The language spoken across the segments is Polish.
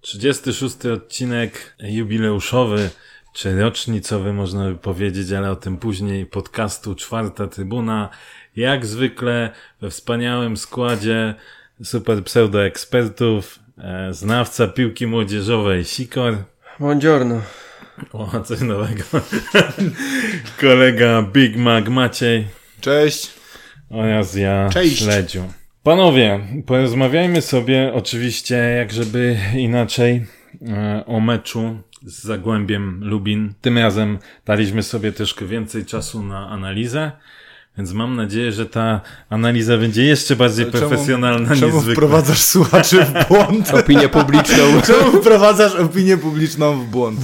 Trzydziesty szósty odcinek jubileuszowy, czy rocznicowy można by powiedzieć, ale o tym później podcastu Czwarta Trybuna. Jak zwykle we wspaniałym składzie super pseudo ekspertów, e, znawca piłki młodzieżowej Sikor. Buongiorno. O, coś nowego. Kolega Big Mac Maciej Cześć. Oraz ja Cześć. Śledziu. Panowie, porozmawiajmy sobie oczywiście, jak żeby inaczej, e, o meczu z Zagłębiem Lubin. Tym razem daliśmy sobie troszkę więcej czasu na analizę, więc mam nadzieję, że ta analiza będzie jeszcze bardziej Czemu- profesjonalna niż Czemu zwykle. wprowadzasz słuchaczy w błąd? Opinię publiczną. Czemu wprowadzasz opinię publiczną w błąd?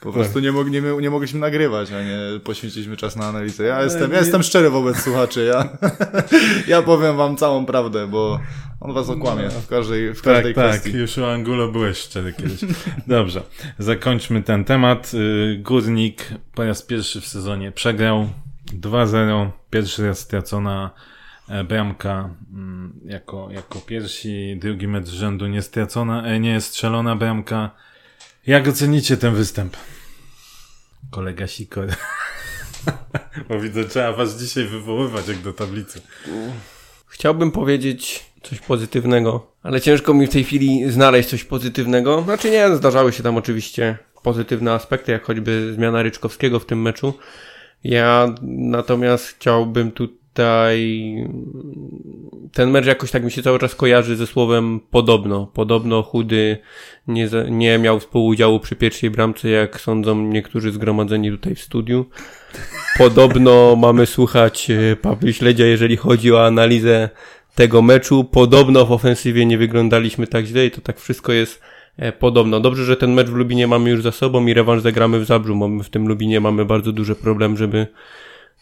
Po prostu nie, mog, nie, nie, mogliśmy nagrywać, a nie poświęciliśmy czas na analizę. Ja jestem, ja jestem szczery wobec słuchaczy. Ja, ja powiem wam całą prawdę, bo on was okłamie w każdej, w każdej Tak, kwestii. tak, już u Angulo byłeś szczery kiedyś. Dobrze, zakończmy ten temat. Y, Górnik po raz pierwszy w sezonie przegrał 2-0. Pierwszy raz stracona e, bramka mm, jako, jako pierwsi, drugi mecz rzędu nie stracona, e, nie strzelona bramka. Jak ocenicie ten występ? Kolega Sikor. Bo widzę, trzeba was dzisiaj wywoływać jak do tablicy. Chciałbym powiedzieć coś pozytywnego, ale ciężko mi w tej chwili znaleźć coś pozytywnego. Znaczy nie, zdarzały się tam oczywiście pozytywne aspekty, jak choćby zmiana Ryczkowskiego w tym meczu. Ja natomiast chciałbym tutaj ten mecz jakoś tak mi się cały czas kojarzy ze słowem podobno. Podobno chudy nie, nie miał współudziału przy pierwszej bramce, jak sądzą niektórzy zgromadzeni tutaj w studiu. Podobno mamy słuchać e, Pawła Śledzia, jeżeli chodzi o analizę tego meczu. Podobno w ofensywie nie wyglądaliśmy tak źle i to tak wszystko jest e, podobno. Dobrze, że ten mecz w Lubinie mamy już za sobą i rewanż zagramy w Zabrzu, bo w tym Lubinie mamy bardzo duży problem, żeby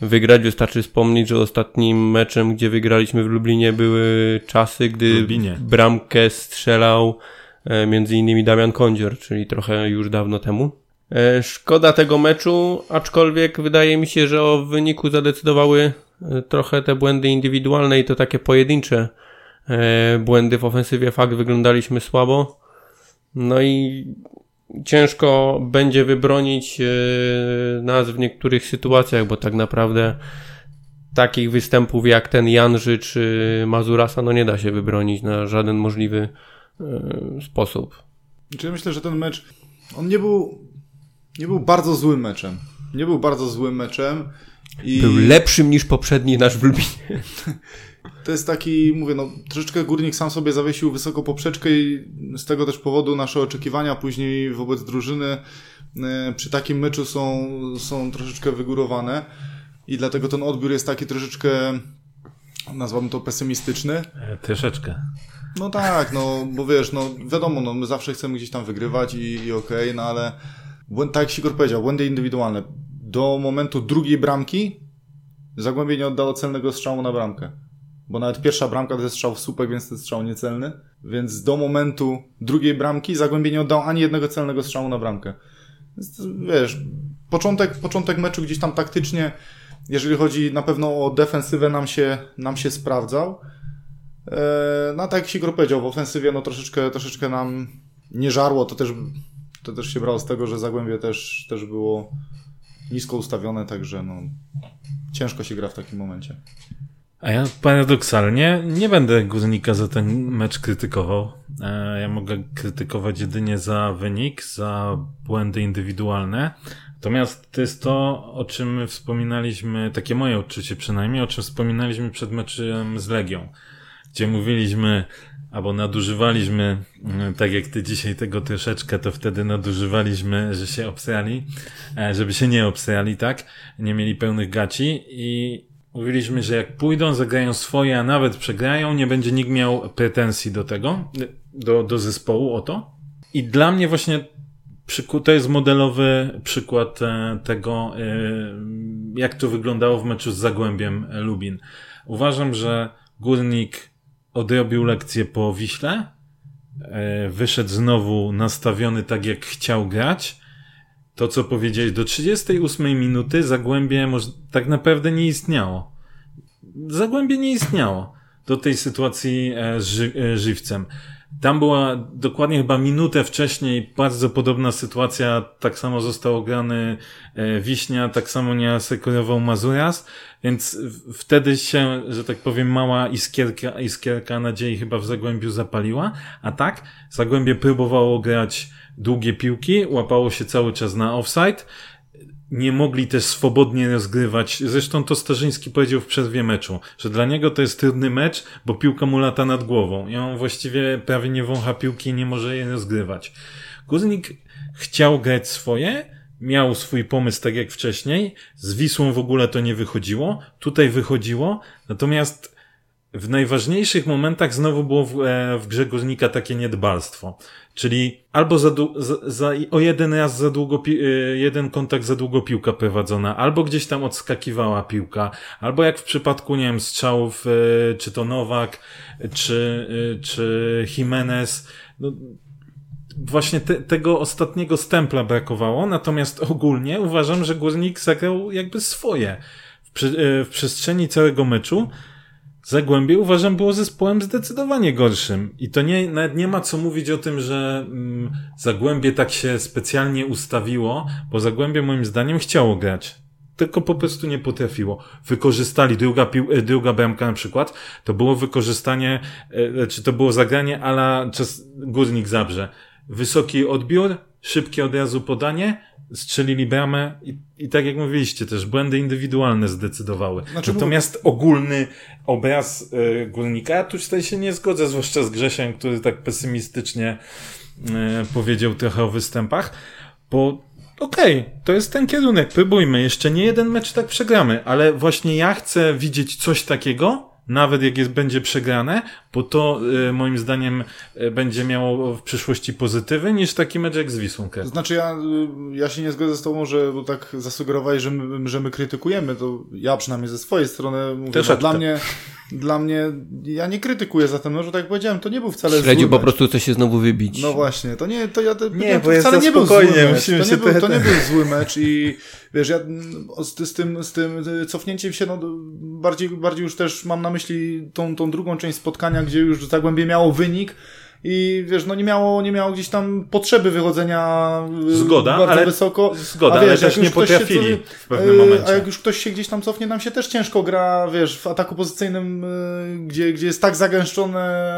wygrać. Wystarczy wspomnieć, że ostatnim meczem, gdzie wygraliśmy w Lublinie były czasy, gdy Lubinie. bramkę strzelał e, między innymi Damian Kądzior, czyli trochę już dawno temu. E, Szkoda tego meczu, aczkolwiek wydaje mi się, że o wyniku zadecydowały e, trochę te błędy indywidualne i to takie pojedyncze błędy w ofensywie. Fakt, wyglądaliśmy słabo. No i ciężko będzie wybronić e, nas w niektórych sytuacjach, bo tak naprawdę takich występów jak ten Janży czy Mazurasa no nie da się wybronić na żaden możliwy e, sposób. Czyli ja myślę, że ten mecz, on nie był, nie był bardzo złym meczem. Nie był bardzo złym meczem. I... Był lepszym niż poprzedni nasz w Lublinie. To jest taki, mówię, no troszeczkę górnik sam sobie zawiesił wysoko poprzeczkę i z tego też powodu nasze oczekiwania później wobec drużyny e, przy takim meczu są, są troszeczkę wygórowane i dlatego ten odbiór jest taki troszeczkę, nazwałbym to pesymistyczny. E, Troszeczkę. No tak, no bo wiesz, no wiadomo, no my zawsze chcemy gdzieś tam wygrywać i, i okej, no ale błęd, tak jak Sigor powiedział, błędy indywidualne. Do momentu drugiej bramki Zagłębie nie oddało celnego strzału na bramkę. Bo nawet pierwsza bramka to jest strzał w słupek, więc to jest strzał niecelny. Więc do momentu drugiej bramki Zagłębie nie oddało ani jednego celnego strzału na bramkę. Więc, wiesz, początek, początek meczu gdzieś tam taktycznie, jeżeli chodzi na pewno o defensywę, nam się, nam się sprawdzał. Eee, No tak jak Sigor powiedział, w ofensywie no troszeczkę, troszeczkę nam nie żarło, to też, to też się brało z tego, że Zagłębie też, też było nisko ustawione, także no ciężko się gra w takim momencie. A ja paradoksalnie nie będę Górnika za ten mecz krytykował. E, Ja mogę krytykować jedynie za wynik, za błędy indywidualne. Natomiast to jest to, o czym my wspominaliśmy, takie moje odczucie przynajmniej, o czym wspominaliśmy przed meczem z Legią, gdzie mówiliśmy, albo nadużywaliśmy, mm, tak jak ty dzisiaj tego troszeczkę, to wtedy nadużywaliśmy, że się obsrali, e, żeby się nie obsrali, tak? Nie mieli pełnych gaci i Mówiliśmy, że jak pójdą, zagrają swoje, a nawet przegrają, nie będzie nikt miał pretensji do tego, do, do zespołu o to. I dla mnie właśnie to jest modelowy przykład e, tego, e, jak to wyglądało w meczu z Zagłębiem Lubin. Uważam, że Górnik odrobił lekcję po Wiśle, e, wyszedł znowu nastawiony tak, jak chciał grać. To, co powiedziałeś, do 38 minuty Zagłębie moż- tak naprawdę nie istniało. Zagłębie nie istniało do tej sytuacji e, ży, e, żywcem. Tam była dokładnie chyba minutę wcześniej bardzo podobna sytuacja. Tak samo został grany e, Wiśnia, tak samo nie asekurował Mazuras, więc wtedy się, że tak powiem, mała iskierka, iskierka nadziei chyba w Zagłębiu zapaliła. A tak, Zagłębie próbowało grać długie piłki, łapało się cały czas na offside. Nie mogli też swobodnie rozgrywać. Zresztą to Starzyński powiedział w przerwie meczu, że dla niego to jest trudny mecz, bo piłka mu lata nad głową. I on właściwie prawie nie wącha piłki i nie może jej rozgrywać. Guznik chciał grać swoje, miał swój pomysł tak jak wcześniej, z Wisłą w ogóle to nie wychodziło, tutaj wychodziło, natomiast w najważniejszych momentach znowu było w, e, w grze Górnika takie niedbalstwo. Czyli albo za, za, za, o jeden raz za długo, e, jeden kontakt za długo piłka prowadzona, albo gdzieś tam odskakiwała piłka, albo jak w przypadku, nie wiem, strzałów, e, czy to Nowak, czy, czy Jimenez, no, właśnie te, tego ostatniego stempla brakowało, natomiast ogólnie uważam, że Górnik zagrał jakby swoje. W, w przestrzeni całego meczu Zagłębie uważam było zespołem zdecydowanie gorszym. I to nie, nawet nie ma co mówić o tym, że mm, Zagłębie tak się specjalnie ustawiło, bo Zagłębie moim zdaniem chciało grać. Tylko po prostu nie potrafiło. Wykorzystali druga, pił, e, druga bramka na przykład, to było wykorzystanie, e, czy to było zagranie ala czas Górnik Zabrze. Wysoki odbiór, szybkie od razu podanie, strzelili bramę i, i tak jak mówiliście też, błędy indywidualne zdecydowały. Znaczy, Natomiast ogólny obraz y, górnika, ja tu tutaj się nie zgodzę, zwłaszcza z Grzesiem, który tak pesymistycznie y, powiedział trochę o występach, bo okej, okay, to jest ten kierunek, próbujmy, jeszcze nie jeden mecz tak przegramy, ale właśnie ja chcę widzieć coś takiego, nawet jak jest, będzie przegrane, bo to y, moim zdaniem y, będzie miało w przyszłości pozytywy niż taki mecz jak z Wisłą. To znaczy ja, y, ja się nie zgodzę z tobą, że bo tak zasugerowałeś, że my, że my krytykujemy, to ja przynajmniej ze swojej strony mówię, Też dla mnie dla mnie, ja nie krytykuję za ten mecz, tak jak powiedziałem, to nie był wcale Śledziu zły po prostu chce się znowu wybić. No właśnie, to nie, to ja to, nie, bo wcale nie był zły mecz. To nie, był, to nie był zły mecz i wiesz, ja z, z, tym, z tym cofnięciem się, no bardziej, bardziej już też mam na myśli tą, tą drugą część spotkania, gdzie już Zagłębie miało wynik, i wiesz, no nie miało, nie miało gdzieś tam potrzeby wychodzenia y, zgoda, bardzo ale, wysoko. Zgoda, a wiesz, ale też nie potrafili się, w pewnym y, momencie. A jak już ktoś się gdzieś tam cofnie, nam się też ciężko gra, wiesz, w ataku pozycyjnym, y, gdzie, gdzie jest tak zagęszczone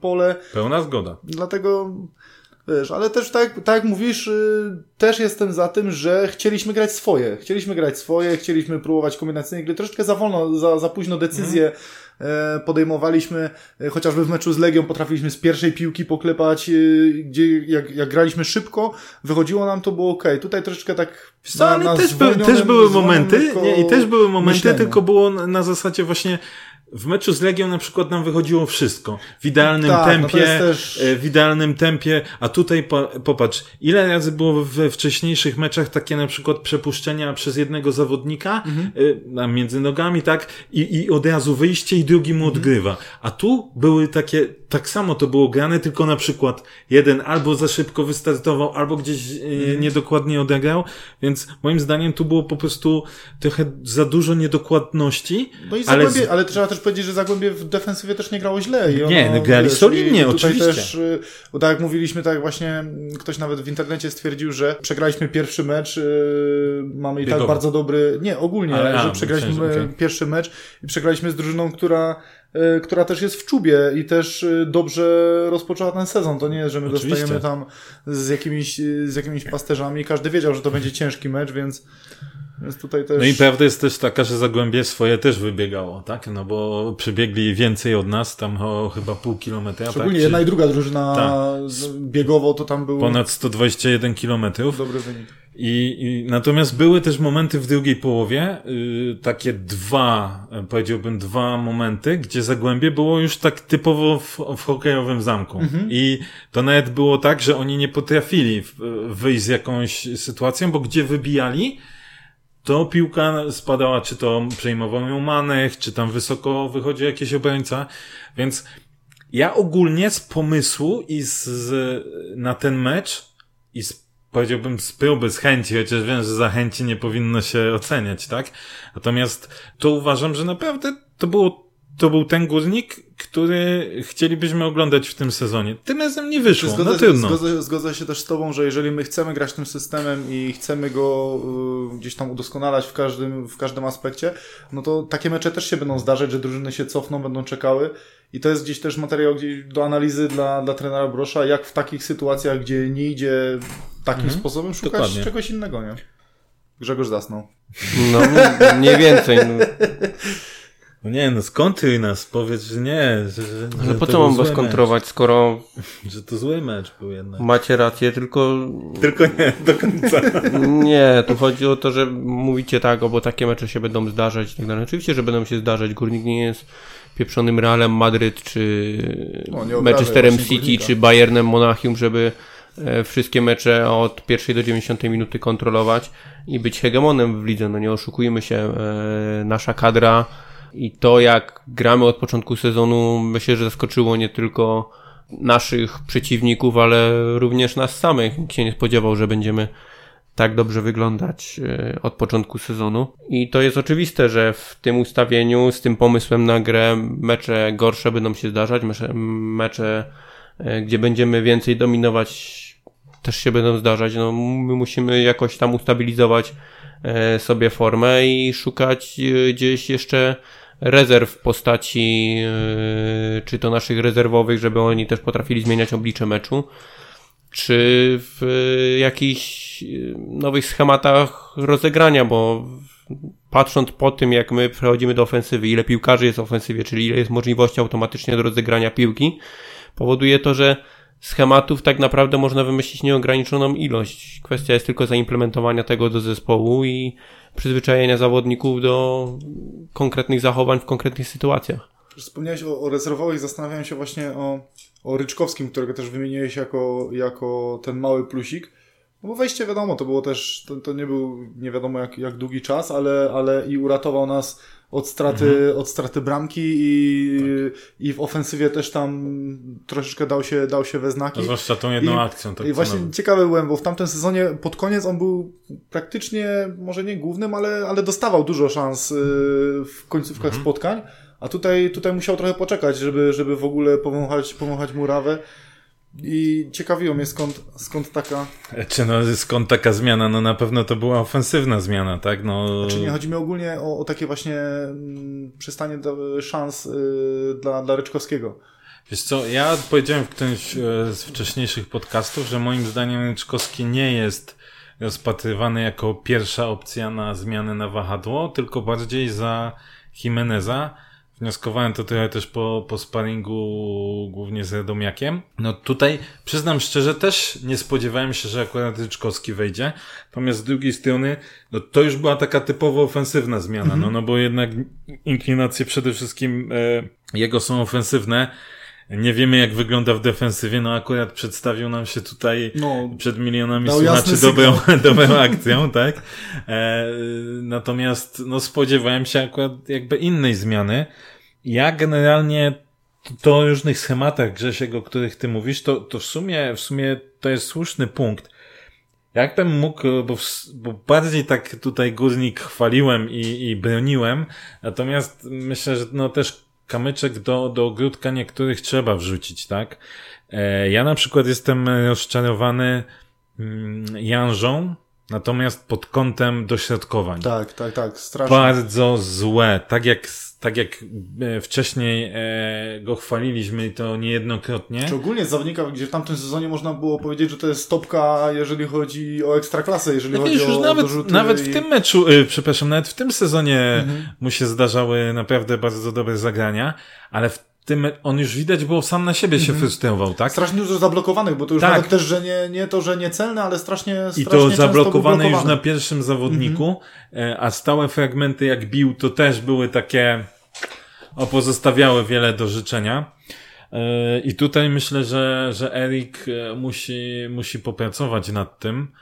pole. Pełna zgoda. Dlatego Wiesz, ale też tak, tak jak mówisz, też jestem za tym, że chcieliśmy grać swoje. Chcieliśmy grać swoje, chcieliśmy próbować kombinacyjnie gry. Troszeczkę za wolno, za, za późno decyzje mm. Podejmowaliśmy, e, chociażby w meczu z Legią potrafiliśmy z pierwszej piłki poklepać, e, gdzie jak, jak graliśmy szybko, wychodziło nam to było ok. Tutaj troszeczkę tak na, na też, by, też były momenty, nie, i też były momenty, myśleniu. tylko było na zasadzie właśnie w meczu z Legią na przykład nam wychodziło wszystko. W idealnym tak, no tempie, no też... w idealnym tempie, a tutaj po, popatrz, ile razy było we wcześniejszych meczach takie na przykład przepuszczenia przez jednego zawodnika mhm. y, między nogami, tak? I, I od razu wyjście i drugi mu mhm. odgrywa. A tu były takie, tak samo to było grane, tylko na przykład jeden albo za szybko wystartował, albo gdzieś y, mhm. niedokładnie odegrał, więc moim zdaniem tu było po prostu trochę za dużo niedokładności. No i ale, z... ale trzeba też też powiedzieć, że Zagłębie w defensywie też nie grało źle. I ono, nie, no grali wiesz, solidnie, oczywiście. Też, y, tak jak mówiliśmy, tak właśnie ktoś nawet w internecie stwierdził, że przegraliśmy pierwszy mecz, yy, mamy i tak bardzo dobry, nie, ogólnie, Ale, że a, przegraliśmy okay. pierwszy mecz i przegraliśmy z drużyną, która y, która też jest w czubie i też y, dobrze rozpoczęła ten sezon. To nie jest, że my Oczywiście. dostajemy tam z jakimiś, z jakimiś pasterzami. Każdy wiedział, że to będzie ciężki mecz, więc więc tutaj też... No i prawda jest też taka, że Zagłębie swoje też wybiegało, tak? No bo przybiegli więcej od nas, tam o chyba pół kilometra. Szczególnie tak? jedna i druga drużyna tak. biegowo to tam było... Ponad 121 kilometrów. Dobry wynik. I, I, natomiast były też momenty w drugiej połowie, yy, takie dwa, powiedziałbym dwa momenty, gdzie Zagłębie było już tak typowo w, w hokejowym zamku. Mhm. I to nawet było tak, że oni nie potrafili wyjść z jakąś sytuacją, bo gdzie wybijali, to piłka spadała, czy to przejmował ją Manech, czy tam wysoko wychodzi jakiś obrońca, więc ja ogólnie z pomysłu i z, z na ten mecz i z, powiedziałbym z próby, z chęci, chociaż wiem, że za chęci nie powinno się oceniać, tak? Natomiast to uważam, że naprawdę to było to był ten górnik, który chcielibyśmy oglądać w tym sezonie. Tym razem nie wyszło, zgodzę, no trudno. Zgodzę, zgodzę się też z tobą, że jeżeli my chcemy grać tym systemem i chcemy go y, gdzieś tam udoskonalać w każdym, w każdym aspekcie, no to takie mecze też się będą zdarzać, że drużyny się cofną, będą czekały i to jest gdzieś też materiał do analizy dla, dla trenera Brosza, jak w takich sytuacjach, gdzie nie idzie takim Mhm. sposobem, szukać Dokładnie. czegoś innego, nie? Grzegorz zasnął. No, mniej więcej. No. No nie, no skontruj nas, powiedz, że nie. Że, że, Ale że po co mam was kontrować, skoro że to zły mecz był jednak. macie rację, tylko Tylko nie, do końca. nie, tu chodzi o to, że mówicie tak, o, bo takie mecze się będą zdarzać i tak dalej. Oczywiście, że będą się zdarzać. Górnik nie jest pieprzonym Realem Madryt, czy No, Manchesterem City, Górnika. czy Bayernem Monachium, żeby e, wszystkie mecze od pierwszej do 90 minuty kontrolować i być hegemonem w lidze. No nie oszukujmy się, e, nasza kadra i to jak gramy od początku sezonu myślę, że zaskoczyło nie tylko naszych przeciwników, ale również nas samych. Nikt się nie spodziewał, że będziemy tak dobrze wyglądać e, od początku sezonu. I to jest oczywiste, że w tym ustawieniu, z tym pomysłem na grę, mecze gorsze będą się zdarzać, mecze, mecze gdzie będziemy więcej dominować, też się będą zdarzać. No, my musimy jakoś tam ustabilizować e, sobie formę i szukać e, gdzieś jeszcze rezerw w postaci e, czy to naszych rezerwowych, żeby oni też potrafili zmieniać oblicze meczu, czy w e, jakichś e, nowych schematach rozegrania, bo patrząc po tym, jak my przechodzimy do ofensywy, ile piłkarzy jest w ofensywie, czyli ile jest możliwości automatycznie do rozegrania piłki, powoduje to, że schematów tak naprawdę można wymyślić nieograniczoną ilość. Kwestia jest tylko zaimplementowania tego do zespołu i przyzwyczajenia zawodników do konkretnych zachowań w konkretnych sytuacjach. Wspomniałeś o, o rezerwowych, zastanawiałem się właśnie o, o Ryczkowskim, którego też wymieniłeś jako, jako ten mały plusik. No bo wejście wiadomo, to było też, to, to nie był nie wiadomo jak, jak długi czas, ale, ale i uratował nas od straty, od straty bramki i, i w ofensywie też tam troszeczkę dał się, dał się we znaki. Zwłaszcza tą jedną I- akcją. Tak I właśnie ciekawy byłem, bo w tamtym sezonie pod koniec on był praktycznie, może nie głównym, ale, ale dostawał dużo szans y, w końcówkach Mhm. spotkań, a tutaj, tutaj musiał trochę poczekać, żeby, żeby w ogóle powąchać, powąchać murawę. I ciekawiło mnie skąd, skąd taka, Czy no, skąd taka zmiana? No na pewno to była ofensywna zmiana, tak? No, czy nie chodzi mi ogólnie o, o takie właśnie mm, przystanie do szans y, dla, dla Ryczkowskiego. Wiesz co, ja powiedziałem w którymś e, z wcześniejszych podcastów, że moim zdaniem Ryczkowski nie jest rozpatrywany jako pierwsza opcja na zmianę na wahadło, tylko bardziej za Jimeneza. Wnioskowałem to trochę też po, po sparingu głównie z Radomiakiem. No tutaj przyznam szczerze też nie spodziewałem się, że akurat Ryczkowski wejdzie. Natomiast z drugiej strony, no to już była taka typowo ofensywna zmiana, no, no bo jednak inklinacje przede wszystkim e, jego są ofensywne. Nie wiemy jak wygląda w defensywie, no akurat przedstawił nam się tutaj No, przed milionami słuchaczy dobrą, dobrą akcją, tak? E, natomiast no spodziewałem się akurat jakby innej zmiany. Ja generalnie to, o różnych schematach Grzesiek, o których ty mówisz, to, to w sumie, w sumie to jest słuszny punkt. Jakbym mógł, bo, bo bardziej tak tutaj górnik chwaliłem i, i broniłem, natomiast myślę, że no też kamyczek do, do ogródka niektórych trzeba wrzucić, tak? E, ja na przykład jestem rozczarowany mm, Janżą, natomiast pod kątem dośrodkowań. tak, tak, tak, strasznie. Bardzo złe. Tak jak, tak jak e, wcześniej e, go chwaliliśmy i to niejednokrotnie. Czy ogólnie zawodnika, gdzie w tamtym sezonie można było powiedzieć, że to jest topka, jeżeli chodzi o ekstraklasę, jeżeli No chodzi już o nawet, dorzuty nawet w i- tym meczu, y, przepraszam, nawet w tym sezonie Mhm. mu się zdarzały naprawdę bardzo dobre zagrania, ale w tym, on już widać było sam na siebie się frustrował, tak? Strasznie dużo zablokowanych, bo to już Tak. nawet też, że nie, nie to, że niecelne, ale strasznie, I strasznie to często był zablokowane już na pierwszym zawodniku, Mhm. e, a stałe fragmenty jak bił, to też były takie, o, pozostawiały wiele do życzenia. E, I tutaj myślę, że, że Erik e, musi, musi popracować nad tym.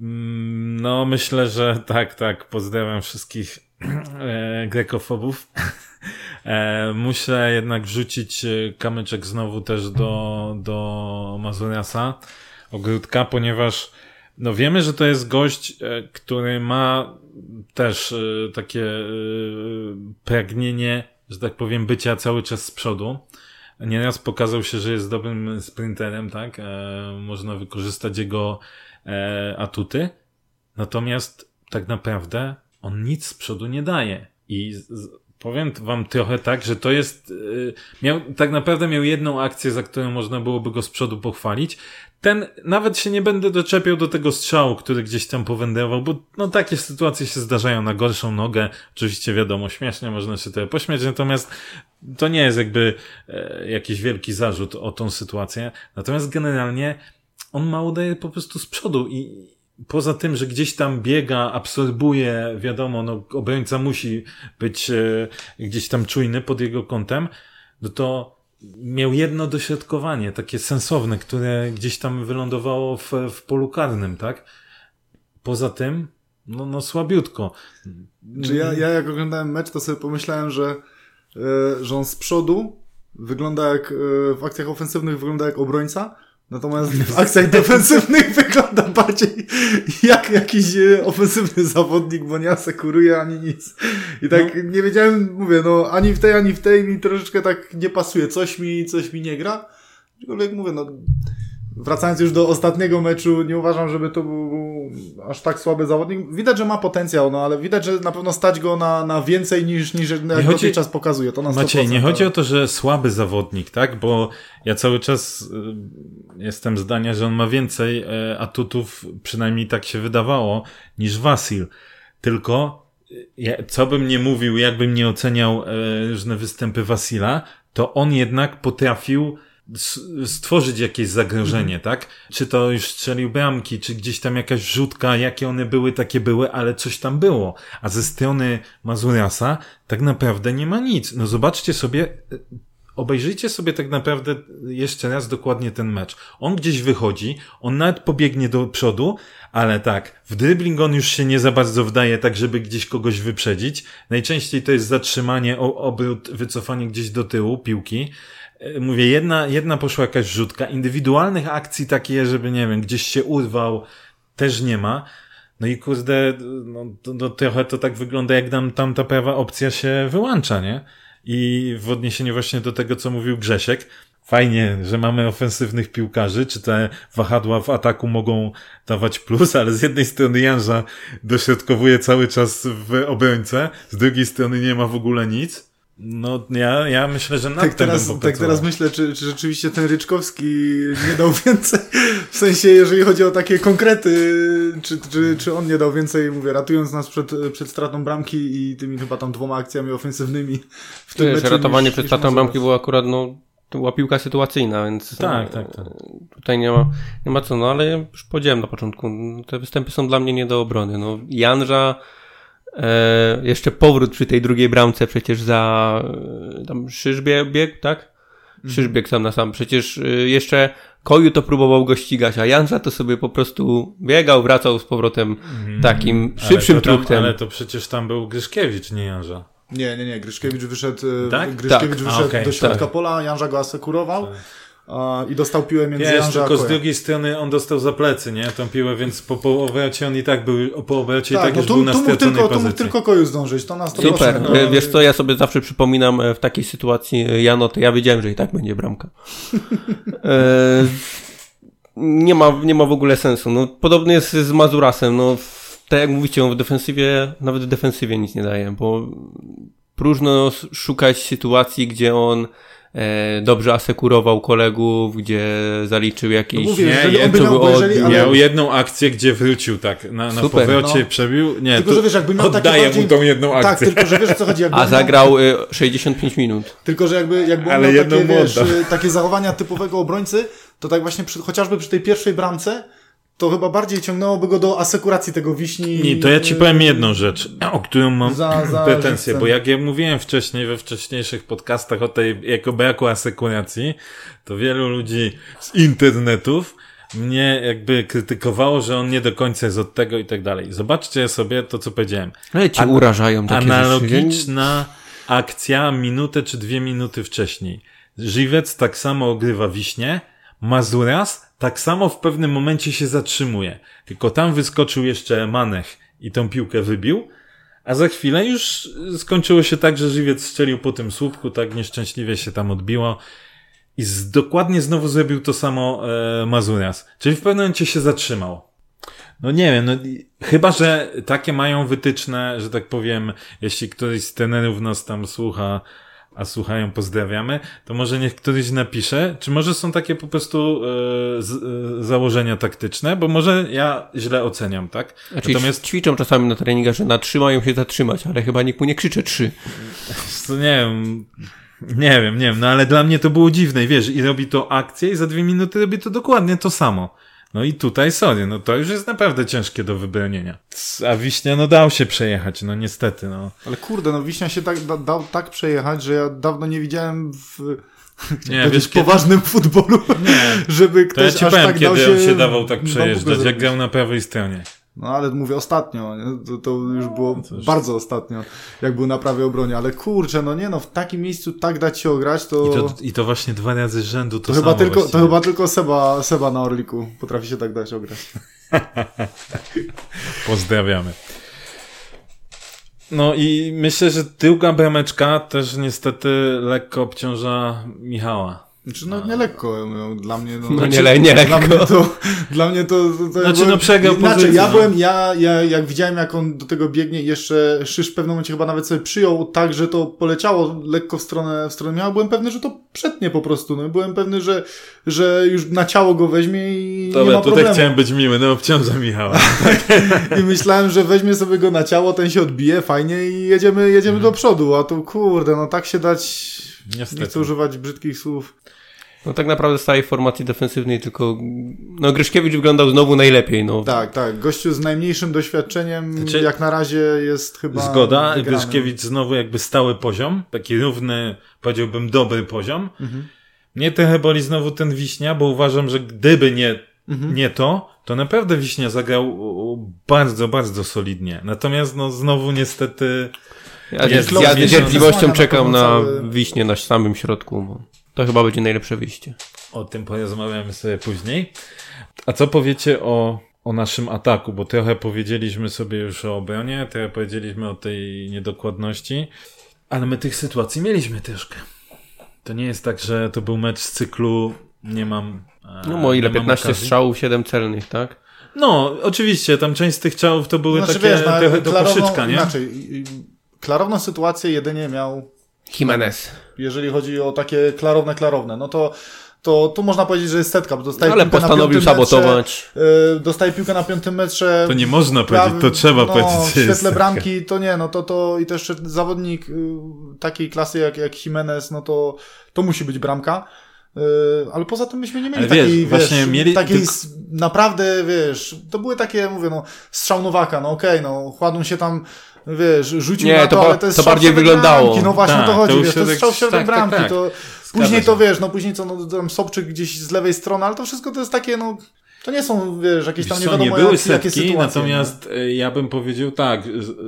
Mm, No, myślę, że tak, tak. Pozdrawiam wszystkich grekofobów. E, muszę jednak wrzucić e, kamyczek znowu też do, do Mazuriasa, ogródka, ponieważ no wiemy, że to jest gość, e, który ma też takie pragnienie że tak powiem, bycia cały czas z przodu. Nieraz pokazał się, że jest dobrym sprinterem, tak? Można wykorzystać jego atuty. Natomiast tak naprawdę on nic z przodu nie daje. I powiem wam trochę tak, że to jest, yy, miał, tak naprawdę miał jedną akcję, za którą można byłoby go z przodu pochwalić. Ten, nawet się nie będę doczepiał do tego strzału, który gdzieś tam powędrował, bo no takie sytuacje się zdarzają na gorszą nogę. Oczywiście wiadomo, śmiesznie można się trochę pośmiać, natomiast to nie jest jakby e, jakiś wielki zarzut o tą sytuację. Natomiast generalnie on mało daje po prostu z przodu i, poza tym, że gdzieś tam biega, absorbuje, wiadomo, no, obrońca musi być e, gdzieś tam czujny pod jego kątem, no to miał jedno dośrodkowanie, takie sensowne, które gdzieś tam wylądowało w, w polu karnym, tak? Poza tym, no, no słabiutko. Czy ja, ja jak oglądałem mecz, to sobie pomyślałem, że, e, że on z przodu wygląda jak, e, w akcjach ofensywnych wygląda jak obrońca, Natomiast w akcjach defensywnych wygląda bardziej jak jakiś e, ofensywny zawodnik, bo nie asekuruje ani nic. I tak no. nie wiedziałem, mówię, no ani w tej, ani w tej mi troszeczkę tak nie pasuje. Coś mi, coś mi nie gra. Aczkolwiek mówię, no wracając już do ostatniego meczu, nie uważam, żeby to był aż tak słaby zawodnik. Widać, że ma potencjał, no ale widać, że na pewno stać go na, na więcej niż, niż jak chodzi, czas pokazuje. To na Maciej, nie chodzi o to, że słaby zawodnik, tak? Bo ja cały czas y, jestem zdania, że on ma więcej e, atutów, przynajmniej tak się wydawało, niż Wasil. Tylko y, co bym nie mówił, jakbym nie oceniał e, różne występy Wasila, to on jednak potrafił stworzyć jakieś zagrożenie, mhm. tak? Czy to już strzelił bramki, czy gdzieś tam jakaś rzutka, jakie one były, takie były, ale coś tam było. A ze strony Mazuriasa tak naprawdę nie ma nic. No zobaczcie sobie, e, obejrzyjcie sobie tak naprawdę jeszcze raz dokładnie ten mecz. On gdzieś wychodzi, on nawet pobiegnie do przodu, ale tak, w dribbling on już się nie za bardzo wdaje tak, żeby gdzieś kogoś wyprzedzić. Najczęściej to jest zatrzymanie, obrót, wycofanie gdzieś do tyłu piłki. E, mówię, jedna, jedna poszła jakaś rzutka, indywidualnych akcji takie, żeby, nie wiem, gdzieś się urwał, też nie ma. No i kurde, no, to, to trochę to tak wygląda, jak nam tam ta prawa opcja się wyłącza, nie? I w odniesieniu właśnie do tego, co mówił Grzesiek, fajnie, że mamy ofensywnych piłkarzy, czy te wahadła w ataku mogą dawać plus, ale z jednej strony Janża dośrodkowuje cały czas w obrońcę, z drugiej strony nie ma w ogóle nic. No, ja, ja myślę, że nad tak teraz, Tak teraz myślę, czy, czy rzeczywiście ten Ryczkowski nie dał więcej, w sensie, jeżeli chodzi o takie konkrety, czy, czy, czy on nie dał więcej, mówię, ratując nas przed, przed stratą bramki i tymi chyba tam dwoma akcjami ofensywnymi w tym Wiesz, ratowanie niż, przed stratą bramki było akurat, no, to była piłka sytuacyjna, więc tak, tak, tak. tutaj nie ma, nie ma co, no ale już powiedziałem na początku, te występy są dla mnie nie do obrony. No, Janża E, jeszcze powrót przy tej drugiej bramce przecież za e, tam Szyżbieg, bieg, tak? Mhm. Szyżbieg sam na sam. Przecież e, jeszcze Koju to próbował go ścigać, a Janża to sobie po prostu biegał, wracał z powrotem mm, takim szybszym ale truchtem. Ale to przecież tam był Gryszkiewicz, nie Janża. Nie, nie, nie. Gryszkiewicz wyszedł, tak? Gryszkiewicz tak. wyszedł a, okay. do środka tak. pola, Janża go asekurował. Tak i dostał piłę między Wiesz, Janża tylko z drugiej strony on dostał za plecy, nie? Tą piłę, więc po, po obrocie on i tak był, po obrocie tak, i tak no już tu, był na tu mógł tylko, tu mógł tylko koju zdążyć, to nas to Super, proszę, no. wiesz co, ja sobie zawsze przypominam e, w takiej sytuacji, e, Jano, to ja wiedziałem, że i tak będzie bramka. e, nie ma, nie ma w ogóle sensu. No, podobnie jest z Mazurasem, no, tak jak mówicie, on w defensywie, nawet w defensywie nic nie daje, bo próżno szukać sytuacji, gdzie on e, dobrze asekurował kolegów, gdzie zaliczył jakiś... No mówię, nie, nie, to był od... ale... Miał jedną akcję, gdzie wrócił tak, na, na Super, powrocie no. przebił, nie, tylko, że wiesz, jakby miał oddaję bardziej... mu tą jedną tak, akcję. Tak, tylko, że wiesz, co chodzi, jakby A zagrał y, 65 minut. Tylko, że jakby, jakby ale miał takie, wiesz, takie zachowania typowego obrońcy, to tak właśnie przy, chociażby przy tej pierwszej bramce, to chyba bardziej ciągnęłoby go do asekuracji tego wiśni. Nie, to ja ci powiem jedną rzecz, o którą mam za, za pretensję, bo jak ja mówiłem wcześniej we wcześniejszych podcastach o tej jako braku asekuracji, to wielu ludzi z internetów mnie jakby krytykowało, że on nie do końca jest od tego i tak dalej. Zobaczcie sobie to, co powiedziałem. Ale ci An urażają takie Analogiczna rzeczy. akcja minutę czy dwie minuty wcześniej. Żywiec tak samo ogrywa wiśnie, Mazuras tak samo w pewnym momencie się zatrzymuje. Tylko tam wyskoczył jeszcze Manech i tą piłkę wybił, A za chwilę już skończyło się tak, że żywiec strzelił po tym słupku, tak nieszczęśliwie się tam odbiło. I z, dokładnie znowu zrobił to samo e, Mazurias. Czyli w pewnym momencie się zatrzymał. No nie wiem, no, chyba, że takie mają wytyczne, że tak powiem, jeśli któryś z trenerów nas tam słucha, a słuchają, pozdrawiamy, to może niech któryś napisze, czy może są takie po prostu e, z, e, założenia taktyczne, bo może ja źle oceniam, tak? Znaczy, Natomiast ćwiczą czasami na treningach, że na trzy mają się zatrzymać, ale chyba nikt mu nie krzycze trzy. To nie wiem. Nie wiem, nie wiem, no ale dla mnie to było dziwne, wiesz, i robi to akcję i za dwie minuty robi to dokładnie to samo. No i tutaj, sorry, no to już jest naprawdę ciężkie do wybronienia. A Wiśnia, no dał się przejechać, no niestety, no. Ale kurde, no Wiśnia się tak, da, dał tak przejechać, że ja dawno nie widziałem w Nie, w wiesz, kiedy, poważnym futbolu, żeby to ja ktoś ci aż powiem, tak kiedy dał on się, się dawał tak przejeżdżać, jak grał na prawej stronie. No ale mówię ostatnio? To, to już było to już- bardzo ostatnio, jak był na prawej obronie, ale kurczę, no nie no, w takim miejscu tak dać się ograć, to, I to, i to właśnie dwa razy z rzędu to, to, chyba, tylko, to właściwie. chyba tylko Seba, Seba na Orliku potrafi się tak dać ograć. Pozdrawiamy. No i myślę, że druga brameczka też niestety lekko obciąża Michała. Znaczy, no nie lekko, no, dla mnie, no, No nie, le- nie Dla mnie lekko. to, dla mnie to, to, to Znaczy, no, przegrał Inaczej, ja byłem, ja, ja jak widziałem jak on do tego biegnie jeszcze Szysz w pewnym momencie chyba nawet sobie przyjął tak, że to poleciało lekko w stronę, w stronę miała, byłem pewny, że to przetnie po prostu, no byłem pewny, że, że już na ciało go weźmie i nie Dobra, ma tutaj problemu. chciałem być miły, no obciąża Michała. I myślałem, że weźmie sobie go na ciało, ten się odbije fajnie i jedziemy, jedziemy Mhm. do przodu, a tu kurde, no tak się dać, Niestety. nie chcę używać brzydkich słów. No tak naprawdę z całej formacji defensywnej tylko, no Gryszkiewicz wyglądał znowu najlepiej, no. Tak, tak, gościu z najmniejszym doświadczeniem, Znaczy- jak na razie jest chyba Zgoda, wygrany. Gryszkiewicz znowu jakby stały poziom, taki równy, powiedziałbym dobry poziom. Mhm. Mnie trochę boli znowu ten Wiśnia, bo uważam, że gdyby nie, Mhm. nie to, to naprawdę Wiśnia zagrał bardzo, bardzo solidnie. Natomiast no znowu niestety Ja Jest z, ja na czekam na cały- wiśnie na samym środku, bo to chyba będzie najlepsze wyjście. o tym porozmawiamy sobie później. A co powiecie o, o naszym ataku? Bo trochę powiedzieliśmy sobie już o obronie, trochę powiedzieliśmy o tej niedokładności, ale my tych sytuacji mieliśmy troszkę. To nie jest tak, że to był mecz z cyklu nie mam. e, No bo ile? nie mam 15 okazji. strzałów, 7 celnych, tak? No, oczywiście, tam część z tych ciałów to były Znaczy, takie wiesz, no, trochę do koszyczka, nie? Inaczej, klarowną sytuację jedynie miał, Jimenez. jeżeli chodzi o takie klarowne, klarowne, no to to tu można powiedzieć, że jest setka, bo dostaje Ale piłkę na postanowił piątym metrze, sabotować. y, dostaje piłkę na piątym metrze. To nie można powiedzieć, to trzeba no, powiedzieć, w świetle jest taka. bramki to nie, no to, to i też zawodnik y, takiej klasy jak, jak Jimenez, no to, to musi być bramka. Y, ale poza tym myśmy nie mieli Ale wiesz, takiej, właśnie wiesz, mieli takiej tylko- naprawdę, wiesz, to były takie, mówię, no, strzał Nowaka, no okej, no, Chładun się tam, wiesz, rzucił Nie, na to to, ale to jest to bardziej wyglądało. Bramki, no właśnie Tak, to to chodzi, już wiesz, to jest strzał w środek tak, tak, bramki, tak. to Zgadza później to, wiesz, no później co, no tam Sobczyk gdzieś z lewej strony, ale to wszystko to jest takie, no, to nie są, wiesz, jakieś tam nie co, wiadomo nie były jakie, jakie setki, sytuacje. natomiast e, ja bym powiedział tak,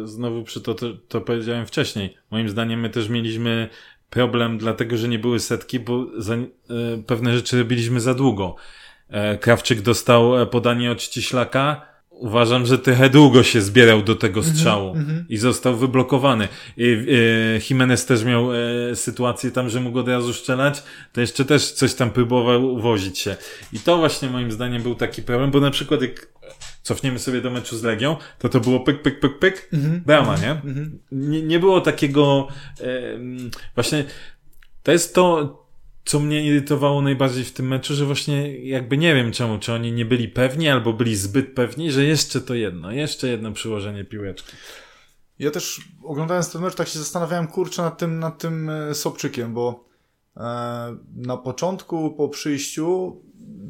znowu przy to, to, to powiedziałem wcześniej. Moim zdaniem my też mieliśmy problem, dlatego że nie były setki, bo za, e, pewne rzeczy robiliśmy za długo. E, Krawczyk dostał e, podanie od Ściślaka. Uważam, że trochę długo się zbierał do tego strzału i został wyblokowany. I, e, Jimenez też miał e, sytuację tam, że mógł od razu strzelać, to jeszcze też coś tam próbował wozić się. I to właśnie moim zdaniem był taki problem, bo na przykład jak cofniemy sobie do meczu z Legią, to to było pyk, pyk, pyk, pyk, brama, nie? nie? Nie było takiego em, właśnie to jest to, co mnie irytowało najbardziej w tym meczu, że właśnie jakby nie wiem czemu, czy oni nie byli pewni, albo byli zbyt pewni, że jeszcze to jedno, jeszcze jedno przyłożenie piłeczki. Ja też oglądając ten mecz tak się zastanawiałem, kurczę, nad tym, nad tym e, Sobczykiem, bo e, na początku po przyjściu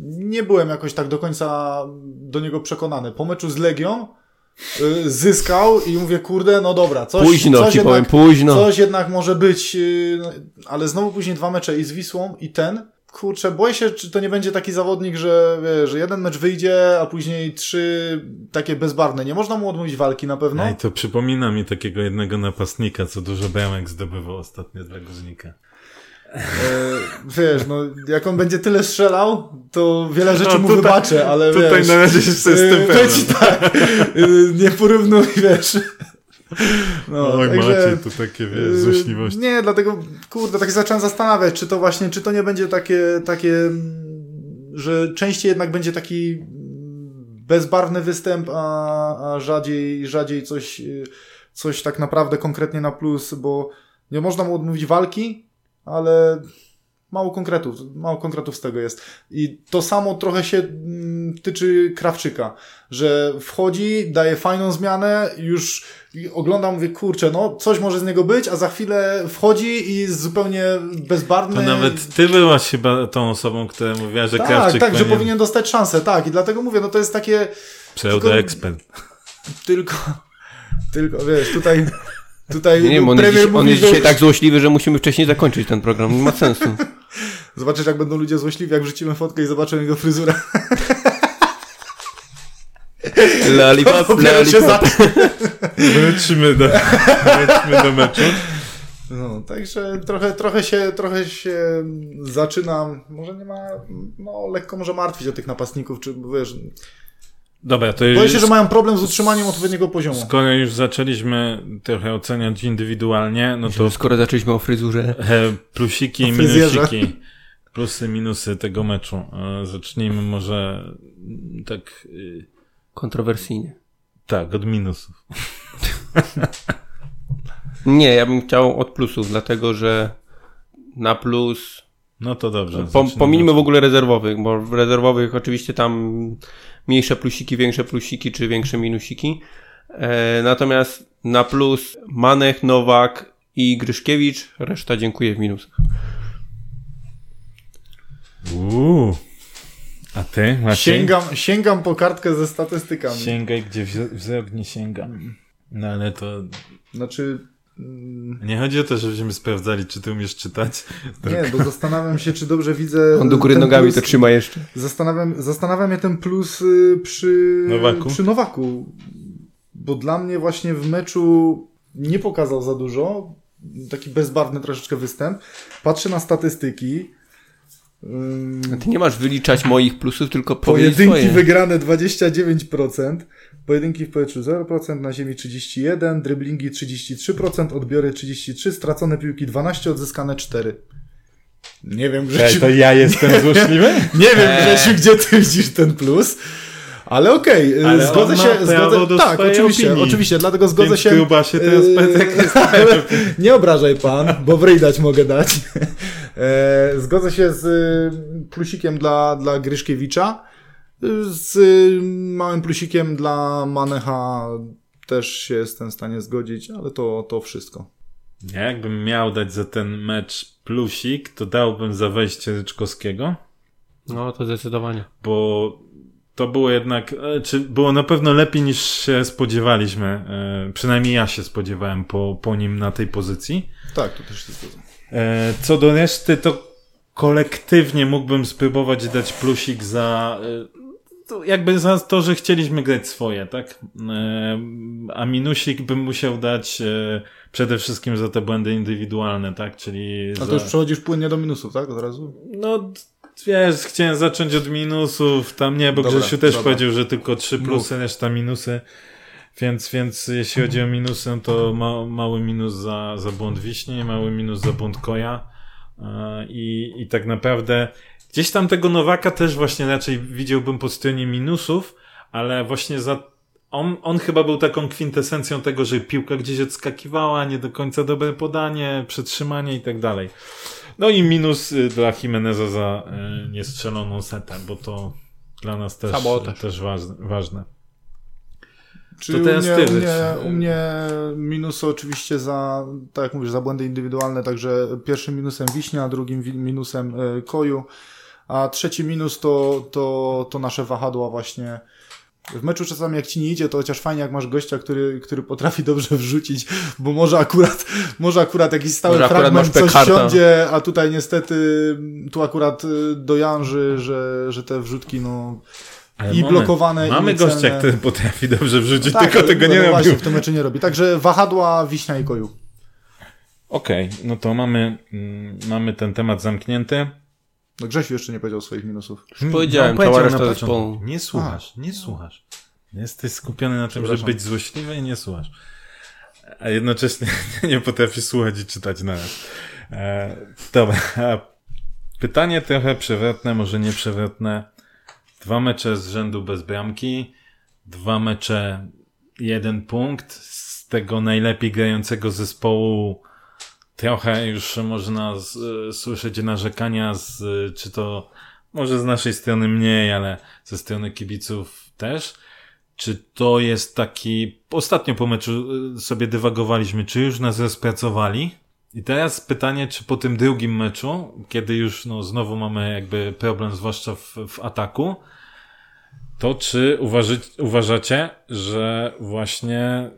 nie byłem jakoś tak do końca do niego przekonany. Po meczu z Legią zyskał i mówię, kurde, no dobra, coś, Późno coś ci jednak, powiem, późno. Coś jednak może być, e, no, ale znowu później dwa mecze i z Wisłą i ten. Kurczę, boję się, czy to nie będzie taki zawodnik, że, wiesz, że jeden mecz wyjdzie, a później trzy takie bezbarwne. Nie można mu odmówić walki na pewno. No. I to przypomina mi takiego jednego napastnika, co dużo bramek zdobywał ostatnio dla Górnika. E, wiesz, no, jak on będzie tyle strzelał, to wiele rzeczy No, mu tutaj- wybaczę, ale tutaj wiesz... na razie jeszcze jestem e, pewien. tak, e, nie porównuj, wiesz... No, Oj, także- macie tu takie, wiesz, złośliwości. Nie, dlatego, kurde, tak się zacząłem zastanawiać, czy to właśnie, czy to nie będzie takie, takie, że częściej jednak będzie taki bezbarwny występ, a, a rzadziej, rzadziej coś, coś tak naprawdę konkretnie na plus, bo nie można mu odmówić walki, ale mało konkretów, mało konkretów z tego jest. I to samo trochę się mm, tyczy Krawczyka, że wchodzi, daje fajną zmianę, już oglądam, mówię, kurczę, no coś może z niego być, a za chwilę wchodzi i jest zupełnie bezbarwny. To nawet ty byłaś chyba tą osobą, która mówiła, że tak, Krawczyk tak, że powinien dostać szansę, tak. I dlatego mówię, no to jest takie Pseudoekspert. tylko, tylko, wiesz, tutaj, tutaj Nie wiem, on, premier jest, dziś, on mówi, jest że- dzisiaj tak złośliwy, że musimy wcześniej zakończyć ten program. Nie ma sensu. Zobaczysz, jak będą ludzie złośliwi, jak wrzucimy fotkę i zobaczą jego fryzurę. Lollipop, lollipop. Wróćmy do, wróćmy do meczu. No, także trochę, trochę, się, trochę się zaczynam, może nie ma, no lekko może martwić o tych napastników, czy wiesz, Dobra, to boję się, że mają problem z utrzymaniem odpowiedniego poziomu. skoro już zaczęliśmy trochę oceniać indywidualnie, no to Skoro zaczęliśmy o fryzurze. e, plusiki i minusiki. Plusy, minusy tego meczu. E, Zacznijmy może tak, y, Kontrowersyjnie. tak, od minusów. Nie, ja bym chciał od plusów, dlatego że na plus. No to dobrze. Po, pominijmy w ogóle rezerwowych, bo w rezerwowych oczywiście tam mniejsze plusiki, większe plusiki czy większe minusiki. E, natomiast na plus Manech, Nowak i Gryszkiewicz, reszta dziękuję w minusach. Uuu. A ty, Maciej? Sięgam, sięgam po kartkę ze statystykami. Sięgaj, gdzie wz- wzrok nie sięga. No ale to Znaczy, nie chodzi o to, żebyśmy sprawdzali, czy ty umiesz czytać. nie, bo zastanawiam się, czy dobrze widzę. On do góry nogami plus, to trzyma jeszcze. Zastanawiam, zastanawia mnie ten plus y, przy Nowaku? przy Nowaku. Bo dla mnie właśnie w meczu nie pokazał za dużo. Taki bezbarwny troszeczkę występ. Patrzę na statystyki. A ty nie masz wyliczać moich plusów, tylko Pojedynki swoje. wygrane 29%, pojedynki w powietrzu 0%, na ziemi 31%, dryblingi 33%, odbiory 33%, stracone piłki 12, odzyskane 4. Nie wiem, Grzesiu, to ja jestem złośliwy? nie wiem, Eee. Grzesiu, gdzie ty widzisz ten plus. Ale okej, y, Ale zgodzę się. Zgodzę, tak, oczywiście, opinii. oczywiście, dlatego zgodzę Więc się. Się teraz y, jak jest nie obrażaj pan, bo w ryj dać mogę dać. E, Zgodzę się z plusikiem dla, dla Gryszkiewicza. Z małym plusikiem dla Manecha też się jestem w stanie zgodzić, ale to, to wszystko. Ja jakbym miał dać za ten mecz plusik, to dałbym za wejście Ryczkowskiego, No to zdecydowanie. bo to było jednak, e, czy było na pewno lepiej niż się spodziewaliśmy. e, Przynajmniej ja się spodziewałem po, po nim na tej pozycji. Tak, to też się zgodzę. E, Co do reszty, to kolektywnie mógłbym spróbować dać plusik za to jakby za to, że chcieliśmy grać swoje, tak? E, A minusik bym musiał dać e, przede wszystkim za te błędy indywidualne, tak? Czyli A za... to już przechodzisz płynnie do minusów, tak? Od razu? No, wiesz, chciałem zacząć od minusów, tam nie, bo Dobra, Grzesiu też dobra. powiedział, że tylko trzy plusy, reszta minusy. Więc, więc jeśli chodzi o minusy, no to ma, mały minus za, za błąd Wiśnie, mały minus za błąd Koja. E, I, I tak naprawdę gdzieś tam tego Nowaka też właśnie raczej widziałbym po stronie minusów, ale właśnie za on, on chyba był taką kwintesencją tego, że piłka gdzieś odskakiwała, nie do końca dobre podanie, przetrzymanie i tak dalej. No i minus y, dla Jimeneza za y, niestrzeloną setę, bo to dla nas też, Sabotaż. też ważne, ważne. Czyli To u, teraz mnie, ty, u, mnie, u mnie minusy oczywiście za, tak jak mówisz, za błędy indywidualne, także pierwszym minusem Wiśnia, drugim wi- minusem Koju, a trzeci minus to, to, to nasze wahadła właśnie. W meczu czasami jak ci nie idzie, to chociaż fajnie jak masz gościa, który, który potrafi dobrze wrzucić, bo może akurat, może akurat jakiś stały Może fragment coś Pekharta. siądzie, a tutaj niestety tu akurat y, do Janży, że, że te wrzutki no Ale i moment, blokowane Mamy i gościa, który potrafi dobrze wrzucić, Tak, tylko tego no nie robił. właśnie w tym meczu nie robi. Także wahadła, wiśnia i koju. Okej, no to mamy, mm, mamy ten temat zamknięty. No Grzesiu jeszcze nie powiedział swoich minusów. powiedziałem, powiedział cała na reszta zespołu. Nie słuchasz, nie słuchasz. Jesteś skupiony na tym, żeby być złośliwy i nie słuchasz. a jednocześnie nie potrafisz słuchać i czytać na raz. E, dobra, pytanie trochę przewrotne, może nie przewrotne. Dwa mecze z rzędu bez bramki, dwa mecze, jeden punkt, z tego najlepiej grającego zespołu trochę już można z, słyszeć narzekania z, czy to może z naszej strony mniej, ale ze strony kibiców też. Czy to jest taki, ostatnio po meczu y, sobie dywagowaliśmy, czy już nas rozpracowali? I teraz pytanie, czy po tym drugim meczu, kiedy już no, znowu mamy jakby problem, zwłaszcza w, w ataku, to czy uważy, uważacie, że właśnie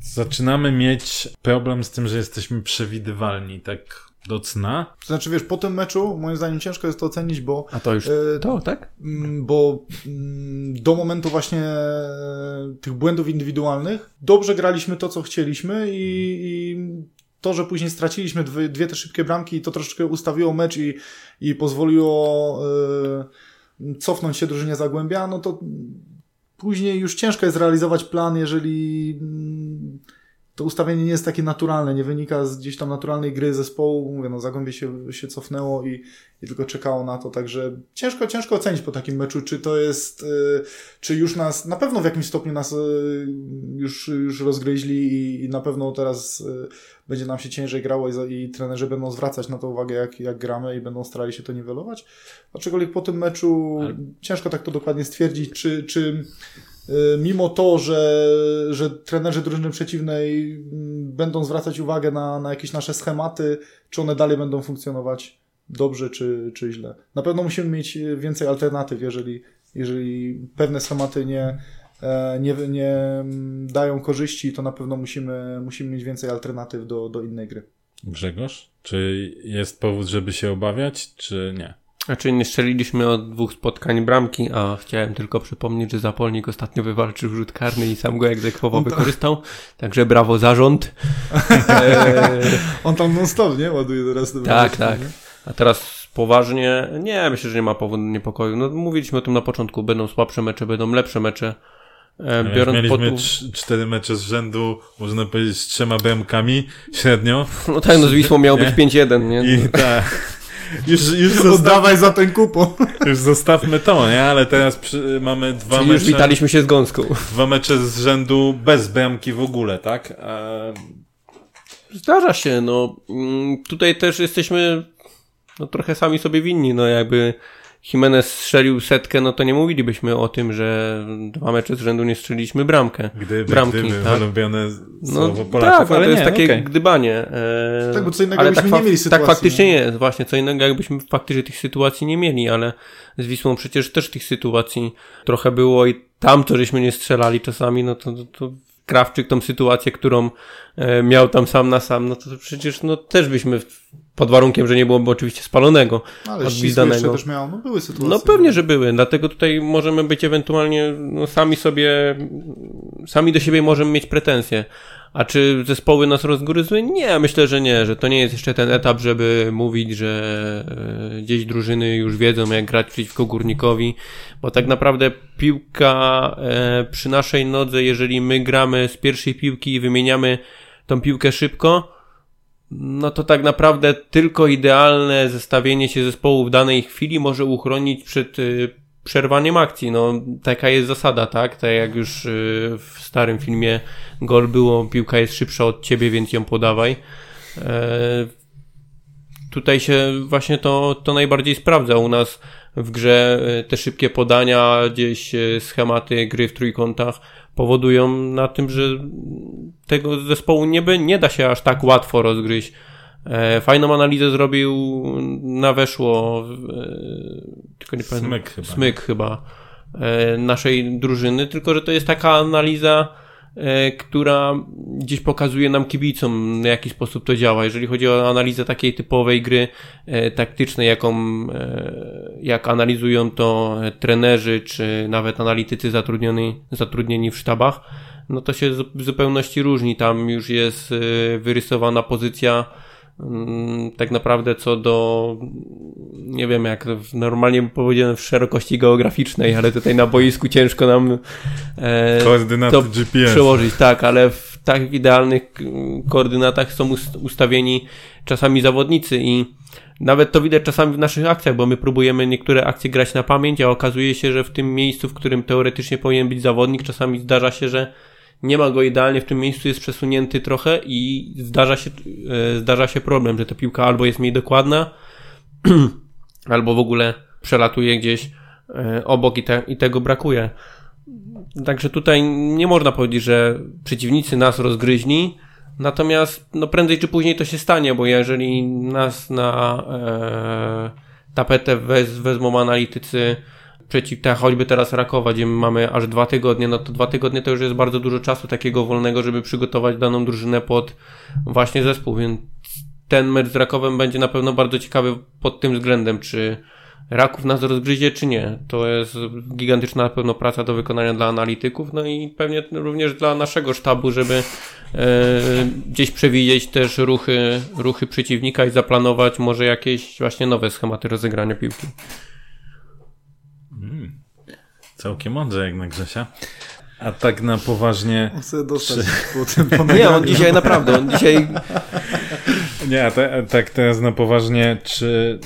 zaczynamy mieć problem z tym, że jesteśmy przewidywalni tak do cna? To znaczy, wiesz, po tym meczu moim zdaniem ciężko jest to ocenić, bo... A to już e, to, tak? Mm, bo mm, do momentu właśnie e, tych błędów indywidualnych dobrze graliśmy to, co chcieliśmy i, i to, że później straciliśmy dwie, dwie te szybkie bramki, to troszeczkę ustawiło mecz i, i pozwoliło... E, cofnąć się drużynie Zagłębia, no to później już ciężko jest realizować plan, jeżeli to ustawienie nie jest takie naturalne, nie wynika z gdzieś tam naturalnej gry zespołu. Mówię, no Zagłębie się, się cofnęło i, i tylko czekało na to, także ciężko, ciężko ocenić po takim meczu, czy to jest, y, czy już nas, na pewno w jakimś stopniu nas y, już, już rozgryźli i, i na pewno teraz y, będzie nam się ciężej grało i, i trenerzy będą zwracać na to uwagę, jak, jak gramy i będą starali się to niwelować. Aczkolwiek po tym meczu Ale... ciężko tak to dokładnie stwierdzić, czy, czy mimo to, że, że trenerzy drużyny przeciwnej mm, będą zwracać uwagę na, na jakieś nasze schematy, czy one dalej będą funkcjonować dobrze, czy, czy źle. Na pewno musimy mieć więcej alternatyw, jeżeli, jeżeli pewne schematy nie, E, nie, nie dają korzyści, to na pewno musimy, musimy mieć więcej alternatyw do, do innej gry. Grzegorz, czy jest powód, żeby się obawiać, czy nie? Znaczy nie strzeliliśmy od dwóch spotkań bramki, a chciałem tylko przypomnieć, że Zapolnik ostatnio wywalczył rzut karny i sam go egzekwował On wykorzystał, także brawo zarząd. On tam non-stop, nie? Ładuje teraz. Tak, tak. A teraz poważnie, nie, myślę, że nie ma powodu niepokoju. No, mówiliśmy o tym na początku, będą słabsze mecze, będą lepsze mecze. E, biorąc mieliśmy pod... cztery mecze z rzędu, można powiedzieć, z trzema bramkami średnio. No tak, no z Wisłą miało być 5-1, nie? I tak. Już, już zostawaj za ten kupon. Już zostawmy to, nie? Ale teraz przy, mamy dwa Czyli mecze. już witaliśmy się z gąską. Dwa mecze z rzędu bez bramki w ogóle, tak? Zdarza się, no. Mm, tutaj też jesteśmy no, trochę sami sobie winni, no jakby Jimenez strzelił setkę, no to nie mówilibyśmy o tym, że dwa mecze z rzędu nie strzeliliśmy bramkę. Gdyby, bramki, gdyby, tak? ulubione no, Polaków, tak, no ale to jest nie, takie okay. gdybanie. E, tak, bo co innego ale tak, nie mieli sytuacji. Tak faktycznie nie? jest, właśnie, co innego jakbyśmy faktycznie tych sytuacji nie mieli, ale z Wisłą przecież też tych sytuacji trochę było i tam to żeśmy nie strzelali czasami, no to, to, to Krawczyk tą sytuację, którą e, miał tam sam na sam, no to przecież no, też byśmy pod warunkiem, że nie byłoby oczywiście spalonego, Ale odgwizdanego. też miał, no były sytuacje. No pewnie, że były, dlatego tutaj możemy być ewentualnie no, sami sobie, sami do siebie możemy mieć pretensje. A czy zespoły nas rozgryzły? Nie, myślę, że nie, że to nie jest jeszcze ten etap, żeby mówić, że e, gdzieś drużyny już wiedzą, jak grać przeciwko górnikowi, bo tak naprawdę piłka e, przy naszej nodze, jeżeli my gramy z pierwszej piłki i wymieniamy tą piłkę szybko, no to tak naprawdę tylko idealne zestawienie się zespołu w danej chwili może uchronić przed y, przerwaniem akcji. No, taka jest zasada, tak? Tak jak już y, w starym filmie gol było, piłka jest szybsza od ciebie, więc ją podawaj. E, tutaj się właśnie to, to najbardziej sprawdza u nas w grze. Y, te szybkie podania, gdzieś schematy gry w trójkątach powodują na tym, że tego zespołu nie, by, nie da się aż tak łatwo rozgryźć. E, fajną analizę zrobił na weszło, e, tylko nie pamiętam, Smyk chyba, Smyk chyba e, naszej drużyny, tylko że to jest taka analiza która gdzieś pokazuje nam kibicom, w jaki sposób to działa. Jeżeli chodzi o analizę takiej typowej gry e, taktycznej, jaką, e, jak analizują to trenerzy, czy nawet analitycy zatrudnieni, zatrudnieni w sztabach, no to się w zupełności różni. Tam już jest wyrysowana pozycja tak naprawdę co do, nie wiem jak normalnie powiedziałem w szerokości geograficznej, ale tutaj na boisku ciężko nam e, to GPS. przełożyć, tak, ale w tak idealnych mm, koordynatach są ustawieni czasami zawodnicy i nawet to widać czasami w naszych akcjach, bo my próbujemy niektóre akcje grać na pamięć, a okazuje się, że w tym miejscu, w którym teoretycznie powinien być zawodnik, czasami zdarza się, że nie ma go idealnie w tym miejscu, jest przesunięty trochę i zdarza się, e, zdarza się problem, że ta piłka albo jest mniej dokładna, albo w ogóle przelatuje gdzieś e, obok i, te, i tego brakuje. Także tutaj nie można powiedzieć, że przeciwnicy nas rozgryźli, natomiast no prędzej czy później to się stanie, bo jeżeli nas na e, tapetę wez, wezmą analitycy przeciw te, choćby teraz Rakowa, gdzie mamy aż dwa tygodnie, no to dwa tygodnie to już jest bardzo dużo czasu takiego wolnego, żeby przygotować daną drużynę pod właśnie zespół, więc ten mecz z Rakowem będzie na pewno bardzo ciekawy pod tym względem, czy Raków nas rozgryzie, czy nie. To jest gigantyczna na pewno praca do wykonania dla analityków, no i pewnie również dla naszego sztabu, żeby e, gdzieś przewidzieć też ruchy, ruchy przeciwnika i zaplanować może jakieś właśnie nowe schematy rozegrania piłki. Hmm. Całkiem mądrze jak na Grzesia. A tak na poważnie. Chcę dostać czy... po Nie, on dzisiaj naprawdę, on dzisiaj. Nie, a, te, tak teraz na poważnie, czy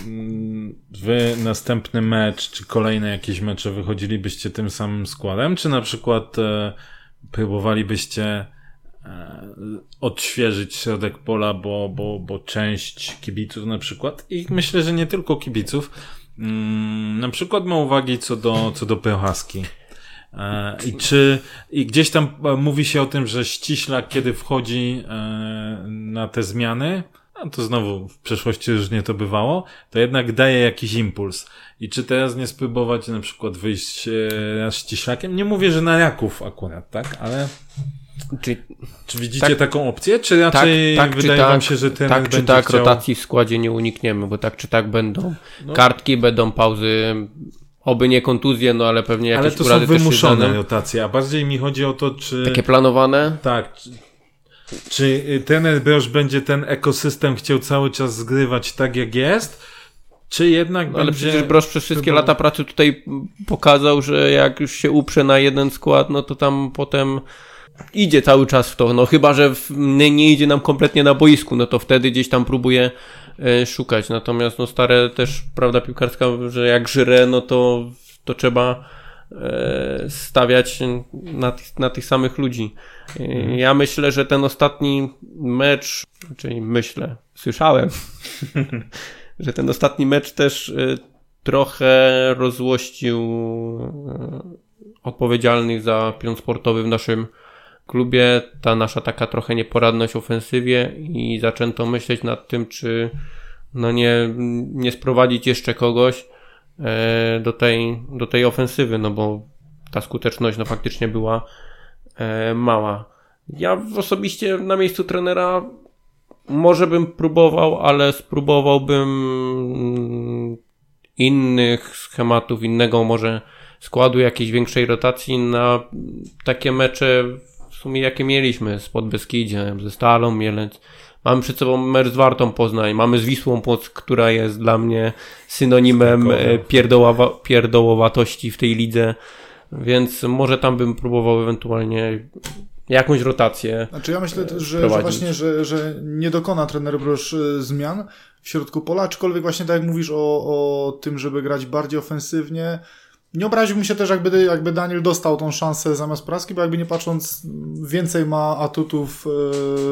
wy następny mecz, czy kolejne jakieś mecze wychodzilibyście tym samym składem, czy na przykład e, próbowalibyście e, odświeżyć środek pola, bo, bo, bo część kibiców na przykład, i myślę, że nie tylko kibiców, mm, na przykład ma uwagi co do, co do Prochaski. E, I czy, i gdzieś tam e, mówi się o tym, że ściślak, kiedy wchodzi e, na te zmiany, a to znowu w przeszłości już nie to bywało, to jednak daje jakiś impuls. I czy teraz nie spróbować na przykład wyjść raz ściślakiem? Nie mówię, że na Jaków akurat, tak? Ale czy, czy widzicie tak, taką opcję, czy raczej tak, tak, wydaje wam tak, się, że ten Tak czy tak chciał... rotacji w składzie nie unikniemy, bo tak czy tak będą no. kartki, będą pauzy Oby nie kontuzje, no ale pewnie jakieś Ale to są wymuszone rotacje, a bardziej mi chodzi o to, czy... Takie planowane? Tak. Czy, czy ten Broż będzie ten ekosystem chciał cały czas zgrywać tak, jak jest? Czy jednak no, Ale przecież Broż przez wszystkie lata pracy tutaj pokazał, że jak już się uprze na jeden skład, no to tam potem idzie cały czas w to. No chyba, że w, nie, nie idzie nam kompletnie na boisku, no to wtedy gdzieś tam próbuje E, szukać. Natomiast no stare też prawda piłkarska, że jak żyrę, no to, to trzeba e, stawiać na, na tych samych ludzi. E, mhm. Ja myślę, że ten ostatni mecz, czyli myślę, słyszałem, że ten ostatni mecz też trochę rozłościł odpowiedzialnych za pion sportowy w naszym klubie ta nasza taka trochę nieporadność ofensywie i zaczęto myśleć nad tym, czy no nie, nie sprowadzić jeszcze kogoś e, do tej, do tej ofensywy, no bo ta skuteczność no faktycznie była e, mała. Ja osobiście na miejscu trenera może bym próbował, ale spróbowałbym innych schematów, innego może składu, jakiejś większej rotacji na takie mecze sumie jakie mieliśmy z Podbeskidziem, ze Stalą Mielec. Mamy przed sobą mecz z Wartą Poznań, mamy z Wisłą Płock, która jest dla mnie synonimem e, pierdołowa pierdołowatości w tej lidze, więc może tam bym próbował ewentualnie jakąś rotację. Znaczy ja myślę, że, że właśnie, że, że nie dokona trener Brosz e, zmian w środku pola, aczkolwiek właśnie tak jak mówisz o, o tym, żeby grać bardziej ofensywnie, nie obraziłbym się też, jakby, jakby Daniel dostał tą szansę zamiast Praski, bo jakby nie patrząc, więcej ma atutów e,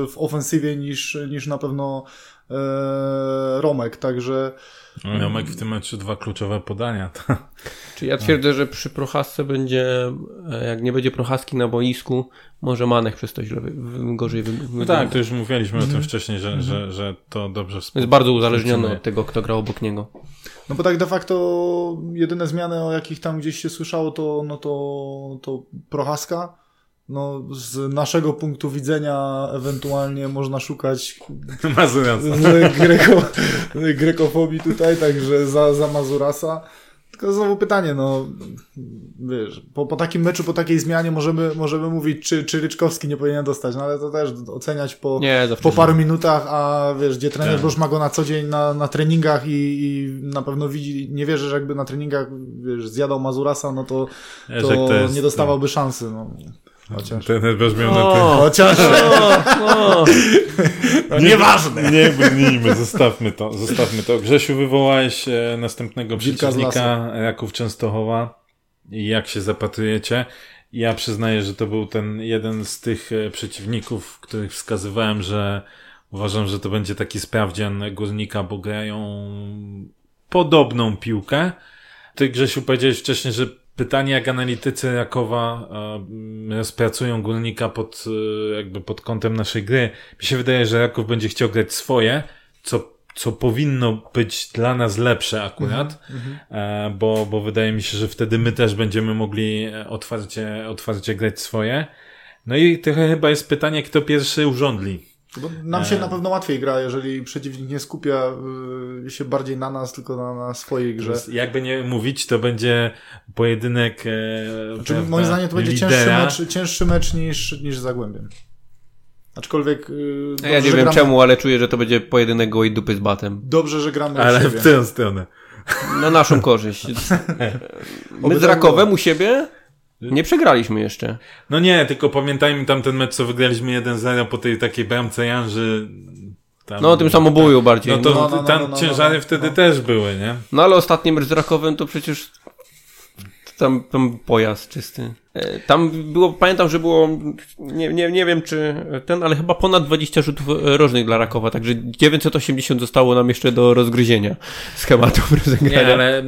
w ofensywie niż, niż na pewno e, Romek, także... No, Romek w tym meczu dwa kluczowe podania. Czy ja twierdzę, że przy Prochasce będzie, e, jak nie będzie Prochaski na boisku, może Manek przez to źle, gorzej wygląda. No tak, to już mówiliśmy o tym mhm. wcześniej, że, że, że to dobrze współpracuje. Jest bardzo uzależniony od tego, kto grał obok niego. No bo tak de facto jedyne zmiany, o jakich tam gdzieś się słyszało, to, no to, to Prochaska. No, z naszego punktu widzenia ewentualnie można szukać Greko, grekofobii tutaj, także za, za Mazurasa. Tylko znowu pytanie, no wiesz, po, po takim meczu, po takiej zmianie możemy, możemy mówić, czy, czy Ryczkowski nie powinien dostać, no ale to też oceniać po, nie, po paru minutach, a wiesz, gdzie trener już ma go na co dzień na, na treningach i, i na pewno widzi, nie wierzę, że jakby na treningach wiesz, zjadał Mazurasa, no to, to, to jest, nie dostawałby no. szansy. No. Chociaż. Ten na O, Chociaż. o, o. tym. Nieważne. Nie brnijmy, zostawmy to, zostawmy to. Grzesiu, wywołałeś e, następnego przeciwnika Raków Częstochowa i jak się zapatrujecie. Ja przyznaję, że to był ten jeden z tych e, przeciwników, których wskazywałem, że uważam, że to będzie taki sprawdzian górnika, bo grają podobną piłkę. Ty, Grzesiu, powiedziałeś wcześniej, że pytanie, jak analitycy Rakowa e, rozpracują górnika pod, e, jakby pod kątem naszej gry. Mi się wydaje, że Raków będzie chciał grać swoje, co, co powinno być dla nas lepsze akurat, e, bo, bo wydaje mi się, że wtedy my też będziemy mogli otwarcie, otwarcie grać swoje. No i trochę chyba jest pytanie, kto pierwszy urządli. Bo nam się na pewno łatwiej gra, jeżeli przeciwnik nie skupia y, się bardziej na nas, tylko na, na swojej grze. Jakby nie mówić, to będzie pojedynek. E, Znaczy, prawda, moim zdaniem to będzie cięższy lidera. mecz, cięższy mecz niż, niż Zagłębiem. Aczkolwiek y, dobrze, Ja nie wiem gramy, czemu, ale czuję, że to będzie pojedynek gołej dupy z batem. Dobrze, że gramy Ale u siebie. w tę stronę. Na naszą korzyść. My z Rakowem u siebie nie przegraliśmy jeszcze. No nie, tylko pamiętajmy tamten mecz, co wygraliśmy 1-0 po tej takiej bramce Janży. Tam, No o tym samobuju bardziej. No to No, no, no, tam no, no, ciężary no, wtedy no. też były, nie? No ale ostatni mecz z Rakowem to przecież tam, tam pojazd czysty. E, Tam było, pamiętam, że było, nie, nie, nie wiem czy ten, ale chyba ponad 20 rzutów e, rożnych dla Rakowa, także 980 zostało nam jeszcze do rozgryzienia schematów rozegrania. Nie, ale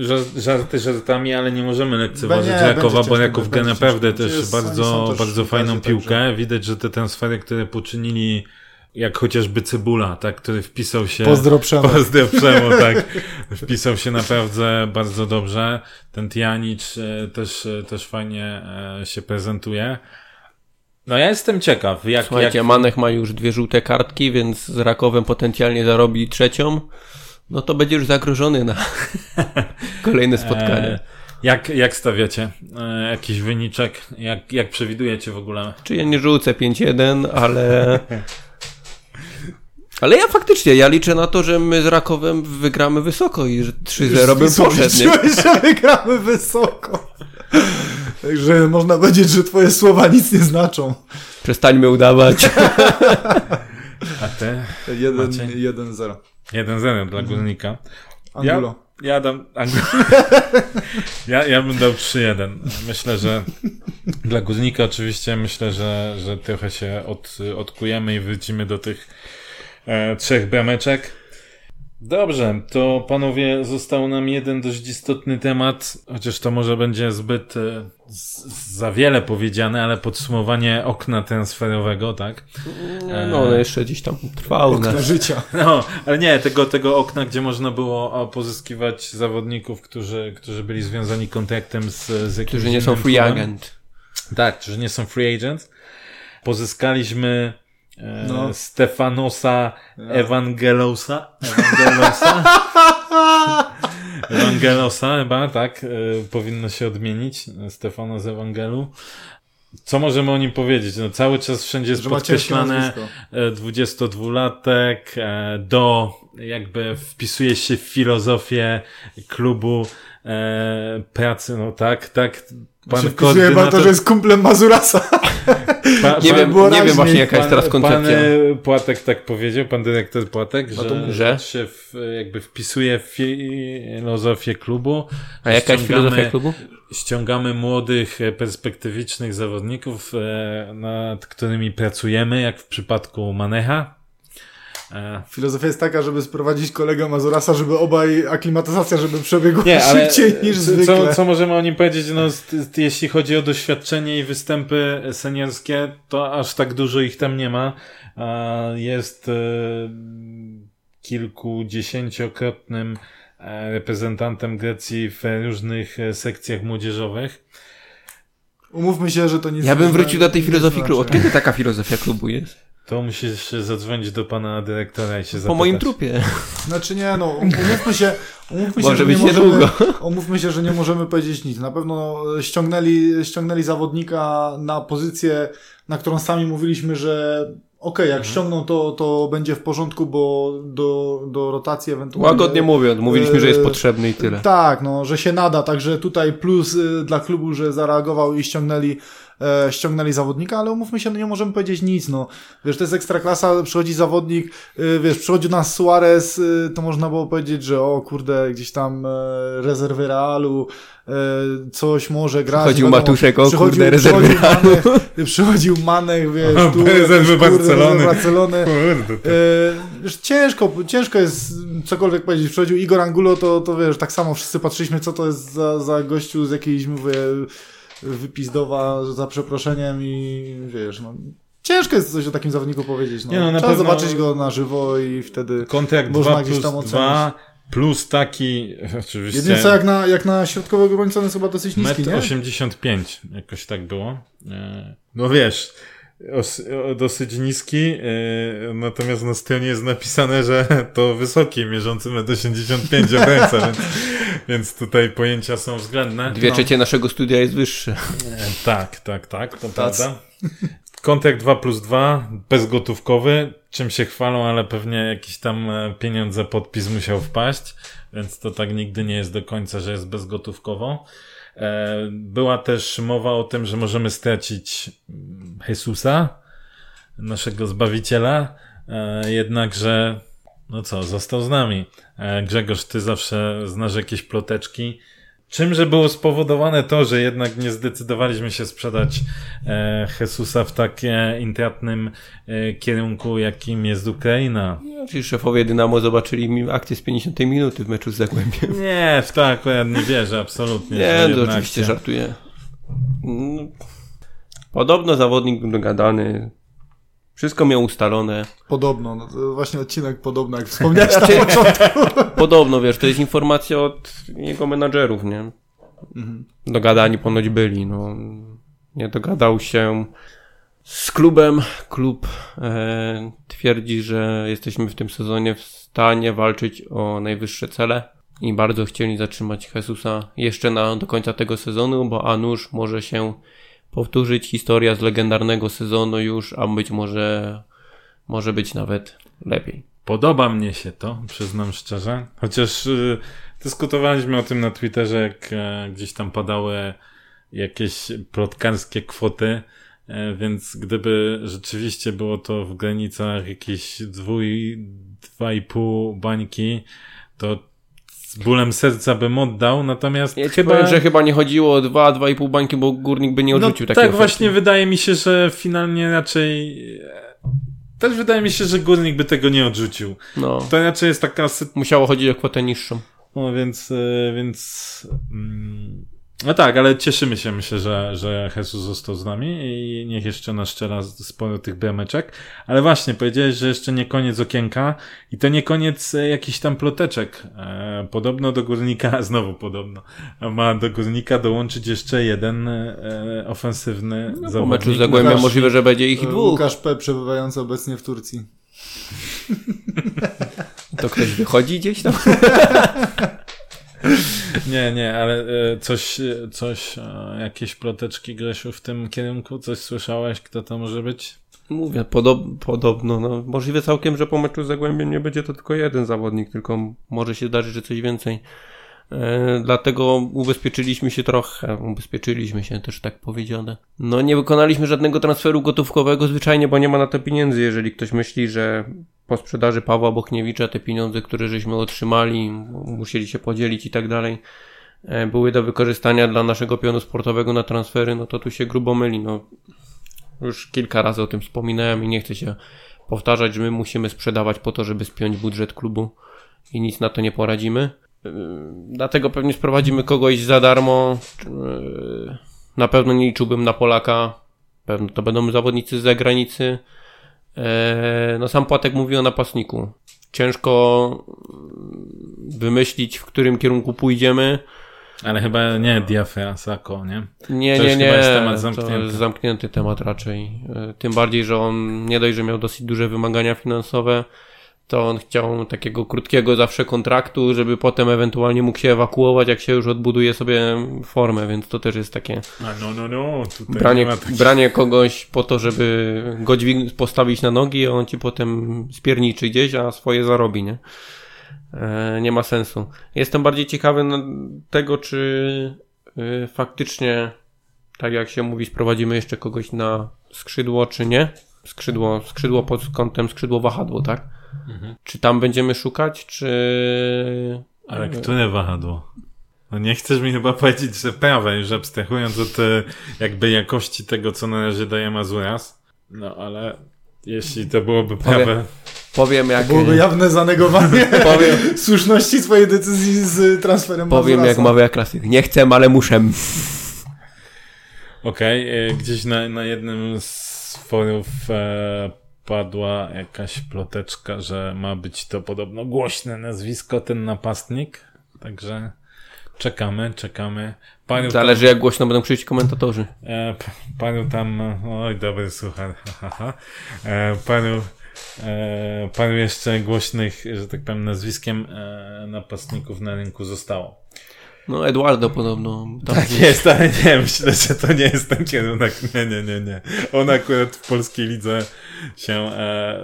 ża- żarty żartami, ale nie możemy lekceważyć Nie, Rakowa, bo Raków gra naprawdę też bardzo, bardzo fajną piłkę. także- Widać, że te transfery, które poczynili, jak chociażby Cebula, tak, który wpisał się... Pozdro Przemek. Pozdro Przemo, tak. Wpisał się naprawdę bardzo dobrze. Ten Tianicz e, też, e, też fajnie e, się prezentuje. No ja jestem ciekaw, jak... Słuchajcie, jak... Manech ma już dwie żółte kartki, więc z Rakowem potencjalnie zarobi trzecią. No to będzie już zagrożony na kolejne spotkanie. Jak, jak stawiacie? E, jakiś wyniczek? Jak, jak przewidujecie w ogóle? Czy ja nie rzucę 5-1, ale... Ale ja faktycznie, ja liczę na to, że my z Rakowem wygramy wysoko i że 3-0 bym? Liczyłeś, że wygramy wysoko. Także można powiedzieć, że twoje słowa nic nie znaczą. Przestańmy udawać. A ty? 1-0. 1-0 dla Górnika. Angulo. Ja, ja dam. ja, ja bym dał 3-1. Myślę, że dla Górnika oczywiście myślę, że, że trochę się od, odkujemy i wrócimy do tych trzech brameczek. Dobrze, to panowie, został nam jeden dość istotny temat, chociaż to może będzie zbyt e, za wiele powiedziane, ale podsumowanie okna transferowego, tak? No, no jeszcze gdzieś tam trwał. Na... Na życia. No, ale nie, tego, tego okna, gdzie można było pozyskiwać zawodników, którzy, którzy byli związani kontraktem z, z jakimś Którzy nie są free agent. Tak, którzy nie są free agents. Pozyskaliśmy e, No. Stefanosa Evangelosa. Evangelosa. Evangelosa chyba, tak, e, powinno się odmienić. Stefanos Ewangelu. Co możemy o nim powiedzieć? No, cały czas wszędzie jest Że podkreślane nazwisko. e, 22-latek, e, do, jakby wpisuje się w filozofię klubu e, pracy, no tak, tak. Pan Się wpisuje chyba to, że jest kumplem Mazurasa. pa, Nie pan- wiem, nie wiem raźniej. właśnie jaka jest teraz Pan, koncepcja. pan e, Płatek tak powiedział, pan dyrektor Płatek, że, to- że? się w, jakby wpisuje w filozofię klubu. A jaka jest filozofia klubu? Ściągamy młodych, e, perspektywicznych zawodników, e, nad którymi pracujemy, jak w przypadku Manecha. E, Filozofia jest taka, żeby sprowadzić kolegę Mazurasa, żeby obaj aklimatyzacja, żeby przebiegła Nie, ale szybciej niż co- zwykle. Co, co możemy o nim powiedzieć? No, jeśli chodzi o doświadczenie i występy seniorskie, to aż tak dużo ich tam nie ma. A Jest e, kilkudziesięciokrotnym e, reprezentantem Grecji w różnych e, sekcjach młodzieżowych. Umówmy się, że to nic Ja bym nie wrócił do tej nie filozofii klubu. Od kiedy taka filozofia klubu jest? To musisz zadzwonić do pana dyrektora i się Po zapytać. moim trupie. Znaczy nie, no, umówmy się, umówmy się, Może że być nie możemy, umówmy się, że nie możemy powiedzieć nic. Na pewno ściągnęli, ściągnęli zawodnika na pozycję, na którą sami mówiliśmy, że okej, jak Mhm. ściągną to, to będzie w porządku, bo do, do rotacji ewentualnie... Łagodnie mówiąc, mówiliśmy, że jest potrzebny i tyle. Tak, no, że się nada, także tutaj plus y, dla klubu, że zareagował i ściągnęli e, ściągnęli zawodnika, ale umówmy się, no nie możemy powiedzieć nic, no. Wiesz, to jest ekstraklasa, przychodzi zawodnik, y, wiesz, przychodził nas Suarez, y, to można było powiedzieć, że o kurde, gdzieś tam e, rezerwy Realu, e, coś może grać. Przychodził wiadomo. Matuszek, o Przychodził- kurde, rezerwy przychodził Manek, przychodził Manek, wiesz, O, tu rezerwy Barcelony. rezerwy Barcelony. Kurde. E, wiesz, ciężko, ciężko jest cokolwiek powiedzieć. Przychodził Igor Angulo, to, to wiesz, tak samo wszyscy patrzyliśmy, co to jest za, za gościu z jakiejś, mówię, wypizdowa za przeproszeniem i wiesz, no. Ciężko jest coś o takim zawodniku powiedzieć. No. Nie, no, na Trzeba pewno- zobaczyć go na żywo i wtedy. Kontrakt Można 2 gdzieś tam ocenić. 2 plus taki, oczywiście, Jedynie co jak na, jak na środkowego obrońcę jest chyba dosyć niski, nie? 85, jakoś tak było. E, No wiesz, dosyć niski, e, natomiast na stronie jest napisane, że to wysoki, mierzący metr 85 obrońca, więc, więc tutaj pojęcia są względne. Dwie No. trzecie naszego studia jest wyższe. E, Tak, tak, tak, to Tac. prawda. Kontrakt 2 plus 2, bezgotówkowy, czym się chwalą, ale pewnie jakieś tam e, pieniądze podpis musiał wpaść, więc to tak nigdy nie jest do końca, że jest bezgotówkowo. E, Była też mowa o tym, że możemy stracić mm, Jesusa, naszego Zbawiciela, jednakże, no co, został z nami. E, Grzegorz, ty zawsze znasz jakieś ploteczki. Czymże było spowodowane to, że jednak nie zdecydowaliśmy się sprzedać e, Jesusa w tak e, intratnym e, kierunku, jakim jest Ukraina? No, czyli szefowie Dynamo zobaczyli mi akcję z 50 minuty w meczu z Zagłębiem. Nie, w to akurat nie wierzę, absolutnie. Nie, to jednak- oczywiście żartuję. No, Podobno zawodnik dogadany. Wszystko miał ustalone. Podobno, no to właśnie odcinek podobno, jak wspomniałeś Znaczy- na początku. Podobno, wiesz, to jest informacja od jego menadżerów, nie? Dogadani ponoć byli, no. Nie dogadał się z klubem. Klub e, twierdzi, że jesteśmy w tym sezonie w stanie walczyć o najwyższe cele i bardzo chcieli zatrzymać Jesusa jeszcze na, do końca tego sezonu, bo a nuż może się powtórzyć historia z legendarnego sezonu już, a być może może być nawet lepiej. Podoba mnie się to, przyznam szczerze. Chociaż y, dyskutowaliśmy o tym na Twitterze, jak e, gdzieś tam padały jakieś plotkarskie kwoty, e, więc gdyby rzeczywiście było to w granicach i pół bańki, to z bólem serca bym oddał, natomiast Ja chyba... powiem, że chyba nie chodziło o 2, 2,5 bańki, bo górnik by nie odrzucił no, takiej Tak, oferty. właśnie wydaje mi się, że finalnie raczej... e, Też wydaje mi się, że górnik by tego nie odrzucił. No. To raczej jest taka sytuacja, Musiało chodzić o kwotę niższą. no więc, e, więc. mm, No tak, ale cieszymy się, myślę, że, że Jesus został z nami i niech jeszcze nas szczera sporo tych brameczek. Ale właśnie, powiedziałeś, że jeszcze nie koniec okienka i to nie koniec e, jakichś tam ploteczek. E, Podobno do górnika, znowu podobno, ma do górnika dołączyć jeszcze jeden e, ofensywny Po zawodnik. meczu z Zagłębiem Łukasz- możliwe, że będzie ich i dwóch. Łukasz P. przebywający obecnie w Turcji. To ktoś wychodzi gdzieś tam? Nie, nie, ale e, coś, e, coś, e, jakieś ploteczki, Grzesiu, w tym kierunku? Coś słyszałeś, kto to może być? Mówię, podob, podobno. No, możliwe całkiem, że po meczu z Zagłębiem nie będzie to tylko jeden zawodnik, tylko może się zdarzyć, że coś więcej. Dlatego ubezpieczyliśmy się trochę, ubezpieczyliśmy się też tak powiedziane. No nie wykonaliśmy żadnego transferu gotówkowego zwyczajnie, bo nie ma na to pieniędzy. Jeżeli ktoś myśli, że po sprzedaży Pawła Bochniewicza te pieniądze, które żeśmy otrzymali, musieli się podzielić i tak dalej, e, były do wykorzystania dla naszego pionu sportowego na transfery, no to tu się grubo myli. No, już kilka razy o tym wspominałem i nie chcę się powtarzać, że my musimy sprzedawać po to, żeby spiąć budżet klubu i nic na to nie poradzimy. Yy, Dlatego pewnie sprowadzimy kogoś za darmo. Yy, Na pewno nie liczyłbym na Polaka. Pewno to będą zawodnicy z zagranicy. Yy, No sam Płatek mówił o napastniku. Ciężko wymyślić, w którym kierunku pójdziemy. Ale chyba nie Diafra, Sako, nie? Nie, To nie, nie. chyba jest temat To zamknięty. jest zamknięty temat raczej. E, Tym bardziej, że on nie dość, że miał dosyć duże wymagania finansowe, to on chciał takiego krótkiego zawsze kontraktu, żeby potem ewentualnie mógł się ewakuować, jak się już odbuduje sobie formę, więc to też jest takie A no, no, no, tutaj branie, takich... branie kogoś po to, żeby go dźwig- postawić na nogi, a on ci potem spierniczy gdzieś, a swoje zarobi, nie? E, nie ma sensu. Jestem bardziej ciekawy tego, czy y, faktycznie tak jak się mówi, sprowadzimy jeszcze kogoś na skrzydło, czy nie? Skrzydło, skrzydło pod kątem skrzydło wahadło, tak? Czy tam będziemy szukać, czy... Ale które wahadło? No nie chcesz mi chyba powiedzieć, że prawe, już abstrahując od e, jakby jakości tego, co na razie daje Mazuras. No ale jeśli to byłoby prawe... Powiem jak... Byłoby jawne zanegowanie Powiem, słuszności swojej decyzji z transferem powiem jak Mazurasa. mawia klasyk. Nie chcę, ale muszę. Okej, e, gdzieś na, na jednym z forów e, padła jakaś ploteczka, że ma być to podobno głośne nazwisko, ten napastnik. Także czekamy, czekamy. Panu Zależy jak głośno będą krzyczeć komentatorzy. E, panu tam, oj dobry słuchaj, ha, ha, ha. E, panu, e, panu jeszcze głośnych, że tak powiem, nazwiskiem e, napastników na rynku zostało. No Eduardo podobno. Tam Tak jest, ale nie, myślę, że to nie jest ten kierunek. Nie, nie, nie, nie. On akurat w polskiej lidze się e,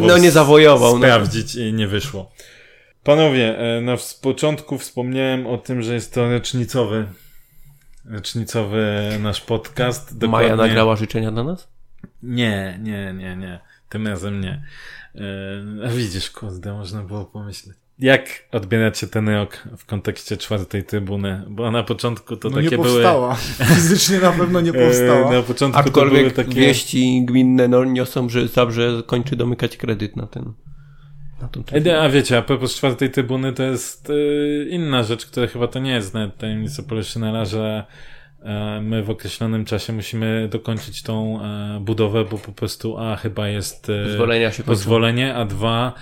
no nie zawojował. No. sprawdzić i nie wyszło. Panowie, e, na w- początku wspomniałem o tym, że jest to rocznicowy rocznicowy nasz podcast. Maja nagrała życzenia dla nas? Nie, nie, nie, nie. Tym razem nie. E, A widzisz, kurde, można było pomyśleć. Jak odbieracie ten rok w kontekście czwartej trybuny? Bo na początku to No takie nie były... powstała. Fizycznie na pewno nie e, powstała. Na początku to były Aczkolwiek takie... wieści gminne no, niosą, że Zabrze kończy domykać kredyt na ten. Na tą E, A wiecie, a propos czwartej trybuny, to jest e, inna rzecz, która chyba to nie jest nawet tajemnica Poliszynela, że my w określonym czasie musimy dokończyć tą e, budowę, bo po prostu a chyba jest e, Pozwolenia się pozwolenie, a dwa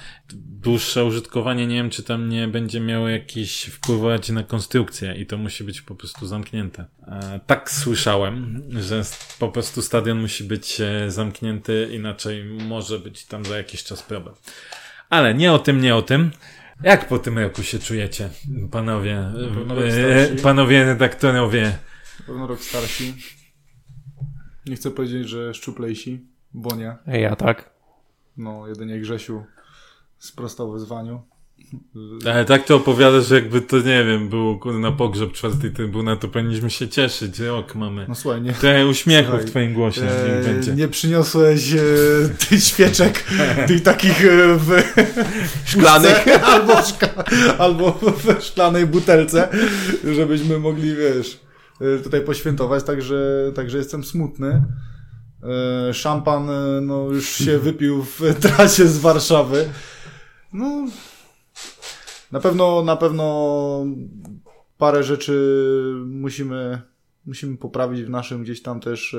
dłuższe użytkowanie, nie wiem czy tam nie będzie miało jakiś wpływać na konstrukcję i to musi być po prostu zamknięte. E, tak słyszałem, że po prostu stadion musi być e, zamknięty, inaczej może być tam za jakiś czas problem. Ale nie o tym, nie o tym. Jak po tym roku się czujecie, panowie, e, starsi. panowie redaktorowie? Pewno rok starsi. Nie chcę powiedzieć, że szczuplejsi, bo nie. Ej, ja tak. No, jedynie Grzesiu sprostał wyzwaniu. Ale tak to opowiadasz, jakby to, nie wiem, było na pogrzeb czwartej trybuna, to powinniśmy się cieszyć, rok mamy. No słuchaj, nie, Trochę uśmiechu Słuchaj, w twoim głosie, e, będzie. nie przyniosłeś e, tych świeczek, tych takich e, w Szklanych. albo, szka, albo w szklanej butelce, żebyśmy mogli, wiesz, e, tutaj poświętować, także, także jestem smutny. E, Szampan e, no, już się wypił w trasie z Warszawy. No, na pewno, na pewno parę rzeczy musimy, musimy poprawić w naszym gdzieś tam też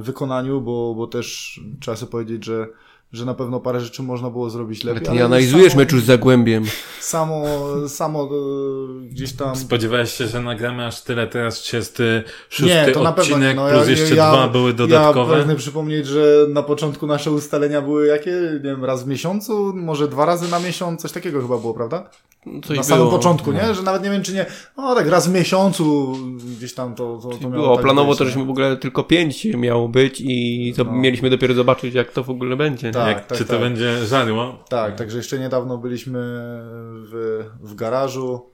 wykonaniu, bo, bo też trzeba sobie powiedzieć, że, że na pewno parę rzeczy można było zrobić Ale lepiej. ty nie analizujesz samo, meczu z Zagłębiem. Samo, samo e, gdzieś tam... Spodziewałeś się, że nagramy aż tyle teraz 36 Nie, to na pewno odcinek, nie. No, plus ja, jeszcze ja, dwa były Ja dodatkowe. pragnę przypomnieć, że na początku nasze ustalenia były jakie? Nie wiem, raz w miesiącu? Może dwa razy na miesiąc? Coś takiego chyba było, prawda? Coś na samym było. początku, nie? Że nawet nie wiem, czy nie. No tak, raz w miesiącu gdzieś tam to, to, to miało Było tak planowo być, to, żeśmy w ogóle tylko pięć miało być i zo- No. mieliśmy dopiero zobaczyć, jak to w ogóle będzie. nie? Tak. Jak, czy to będzie żarło? Tak, także jeszcze niedawno byliśmy w, w garażu.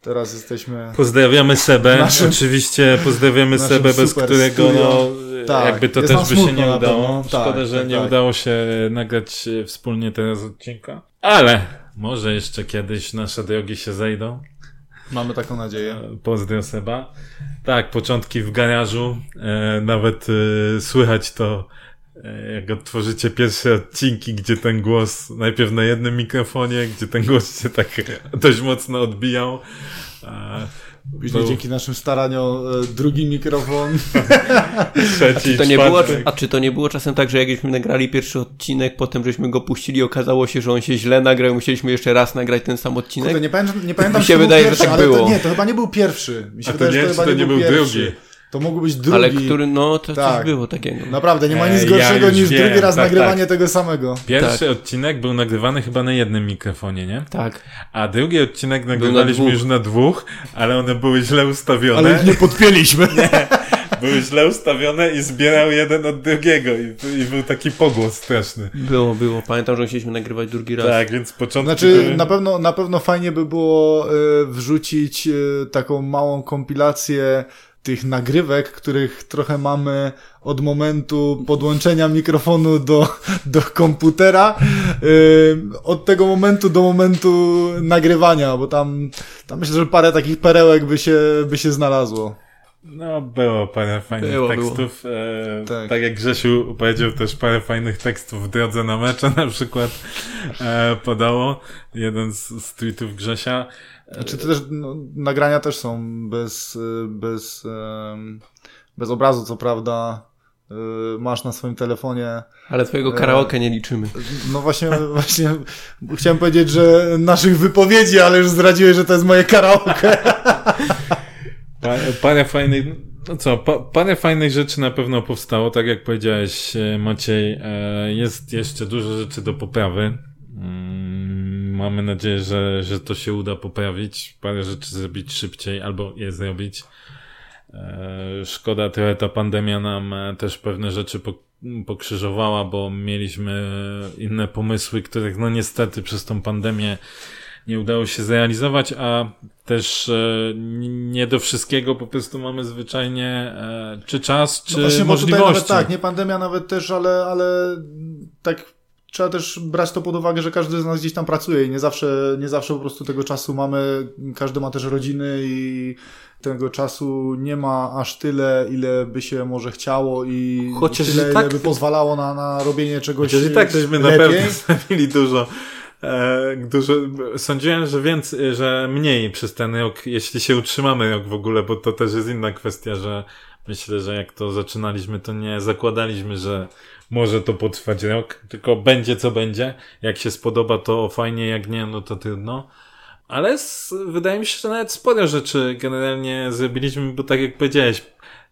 Teraz jesteśmy. Pozdrawiamy Sebę, Naszym- oczywiście pozdrawiamy Sebę, bez którego studio. no, Tak, jakby to też by się nie udało. Szkoda, Tak, że tak, nie tak. udało się nagrać wspólnie teraz odcinka. Ale może jeszcze kiedyś nasze drogi się zejdą. Mamy taką nadzieję. E, Pozdro Seba. Tak, początki w garażu. E, nawet e, słychać to, jak odtworzycie pierwsze odcinki, gdzie ten głos najpierw na jednym mikrofonie, gdzie ten głos się tak dość mocno odbijał. E, Później był dzięki naszym staraniom e, drugi mikrofon. trzeci, Czy to nie było, czwarty. a czy to nie było czasem tak, że jakśmy nagrali pierwszy odcinek, potem żeśmy go puścili, okazało się, że on się źle nagrał, musieliśmy jeszcze raz nagrać ten sam odcinek? Kurde, nie pamiętam, nie pamiętam Mi się czy to był wydaje, że pierwszy, tak ale było. To, nie, to chyba nie był pierwszy. Mi się A to wydaje, nie, że czy to, to chyba nie był pierwszy. drugi? To mógł być drugi. Ale który, no, to Tak. coś było takiego. Naprawdę, nie ma nic ja gorszego już niż wiem, drugi raz tak, nagrywanie tak. tego samego. Pierwszy odcinek był nagrywany chyba na jednym mikrofonie, nie? Tak. A drugi odcinek nagrywaliśmy dwóch. już na dwóch, ale one były źle ustawione. Ale ich nie podpięliśmy. Były źle ustawione i zbierał jeden od drugiego i, i był taki pogłos straszny. Było, było. Pamiętam, że musieliśmy nagrywać drugi raz. Tak, więc początki Znaczy, były... na pewno, na pewno fajnie by było e, wrzucić e, taką małą kompilację tych nagrywek, których trochę mamy od momentu podłączenia mikrofonu do, do komputera, yy, od tego momentu do momentu nagrywania, bo tam, tam myślę, że parę takich perełek by się, by się znalazło. No, było parę fajnych Było, tekstów. E, Tak. tak. jak Grzesiu powiedział, też parę fajnych tekstów w drodze na mecze na przykład e, podało. Jeden z, z tweetów Grzesia. Znaczy to też, no, nagrania też są bez, y, bez, bez obrazu, co prawda. y, Masz na swoim telefonie. Ale twojego karaoke nie liczymy. No właśnie, właśnie chciałem powiedzieć, że naszych wypowiedzi, ale już zdradziłeś, że to jest moje karaoke. Pa, parę fajnych, no co, pa, parę fajnych rzeczy na pewno powstało, tak jak powiedziałeś e, Maciej, e, jest jeszcze dużo rzeczy do poprawy. Mamy nadzieję, że, że to się uda poprawić, parę rzeczy zrobić szybciej albo je zrobić. E, Szkoda trochę ta pandemia nam e, też pewne rzeczy po- pokrzyżowała, bo mieliśmy inne pomysły, których no niestety przez tą pandemię nie udało się zrealizować, a też e, nie do wszystkiego po prostu mamy zwyczajnie czy czas, czy No właśnie, możliwości. nawet tak, nie pandemia nawet też, ale, ale tak trzeba też brać to pod uwagę, że każdy z nas gdzieś tam pracuje i nie zawsze, nie zawsze po prostu tego czasu mamy, każdy ma też rodziny i tego czasu nie ma aż tyle, ile by się może chciało i Chociaż tyle, i tak- ile by pozwalało na, na robienie czegoś Chociaż i tak żeśmy na lepiej. pewno zrobili dużo. E, dużo, sądziłem, że więcej, że mniej przez ten rok, jeśli się utrzymamy rok w ogóle, bo to też jest inna kwestia, że myślę, że jak to zaczynaliśmy, to nie zakładaliśmy, że może to potrwać rok, tylko będzie co będzie. Jak się spodoba, to fajnie, jak nie, no to trudno. Ale s- wydaje mi się, że nawet sporo rzeczy generalnie zrobiliśmy, bo tak jak powiedziałeś,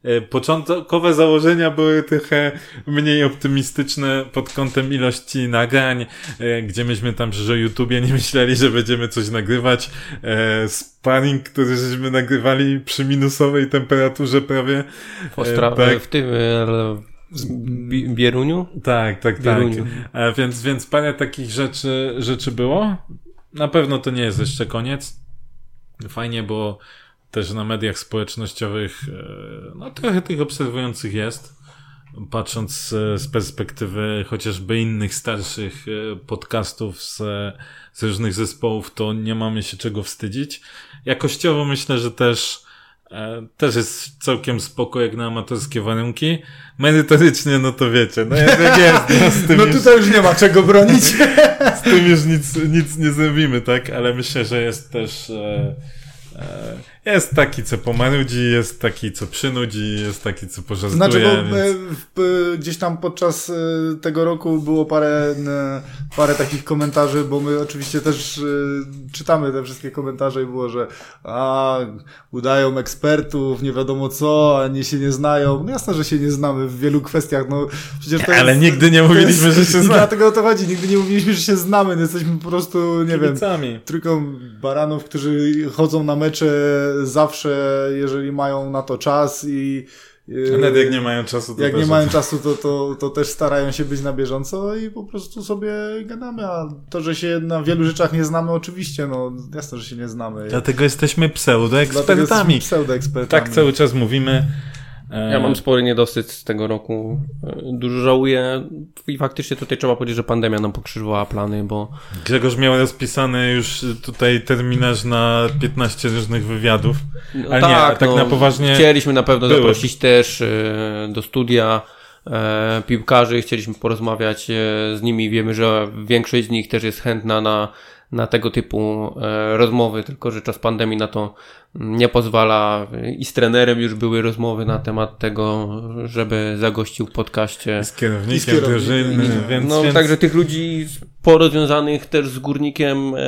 e, początkowe założenia były trochę mniej optymistyczne pod kątem ilości nagrań, e, gdzie myśmy tam przy YouTubie nie myśleli, że będziemy coś nagrywać. E, Sparring, który żeśmy nagrywali przy minusowej temperaturze prawie. W, Ostra- tak. w tym e, Bi- Bieruniu? Tak, tak, tak. Bieruniu. E, więc, więc parę takich rzeczy, rzeczy było. Na pewno to nie jest jeszcze koniec. Fajnie, bo też na mediach społecznościowych e, no trochę tych obserwujących jest. Patrząc z, z perspektywy chociażby innych starszych e, podcastów z, z różnych zespołów, to nie mamy się czego wstydzić. Jakościowo myślę, że też e, też jest całkiem spoko jak na amatorskie warunki. Merytorycznie, no to wiecie, no jak jest, no z tym No już, tutaj już nie ma czego bronić. z tym już nic, nic nie zrobimy, tak? Ale myślę, że jest też e, e, jest taki, co pomarudzi, jest taki, co przynudzi, jest taki, co pożartuje, Znaczy, bo więc... e, w, e, gdzieś tam podczas e, tego roku było parę, parę takich komentarzy, bo my oczywiście też czytamy te wszystkie komentarze i było, że a, udają ekspertów, nie wiadomo co, ani się nie znają. No jasne, że się nie znamy w wielu kwestiach, no przecież to Ale jest, nigdy nie mówiliśmy, jest, że się znamy. Dlatego o to chodzi, nigdy nie mówiliśmy, że się znamy, no jesteśmy po prostu, nie wiem, Kibicami. trójką baranów, którzy chodzą na mecze zawsze, jeżeli mają na to czas i A Nawet jak nie mają czasu, to jak też nie mają czasu, to, to, to też starają się być na bieżąco i po prostu sobie gadamy, a to, że się na wielu rzeczach nie znamy, oczywiście, no jasne, że się nie znamy. Dlatego jesteśmy Dlatego pseudoekspertami. jesteśmy pseudoekspertami. Tak cały czas mówimy. E, Ja mam spory niedosyt z tego roku. E, Dużo żałuję i faktycznie tutaj trzeba powiedzieć, że pandemia nam pokrzyżowała plany, bo Grzegorz miał rozpisany już tutaj terminarz na 15 różnych wywiadów. no Ale nie, a tak na poważnie Chcieliśmy na pewno były. zaprosić też e, do studia e, piłkarzy, chcieliśmy porozmawiać e, z nimi. Wiemy, że większość z nich też jest chętna na, na tego typu e, rozmowy, tylko że czas pandemii na to nie pozwala. I z trenerem już były rozmowy na temat tego, żeby zagościł w podcaście. z kierownikiem, I z kierownikiem, drużyny, więc, No, więc... także tych ludzi porozwiązanych też z górnikiem e,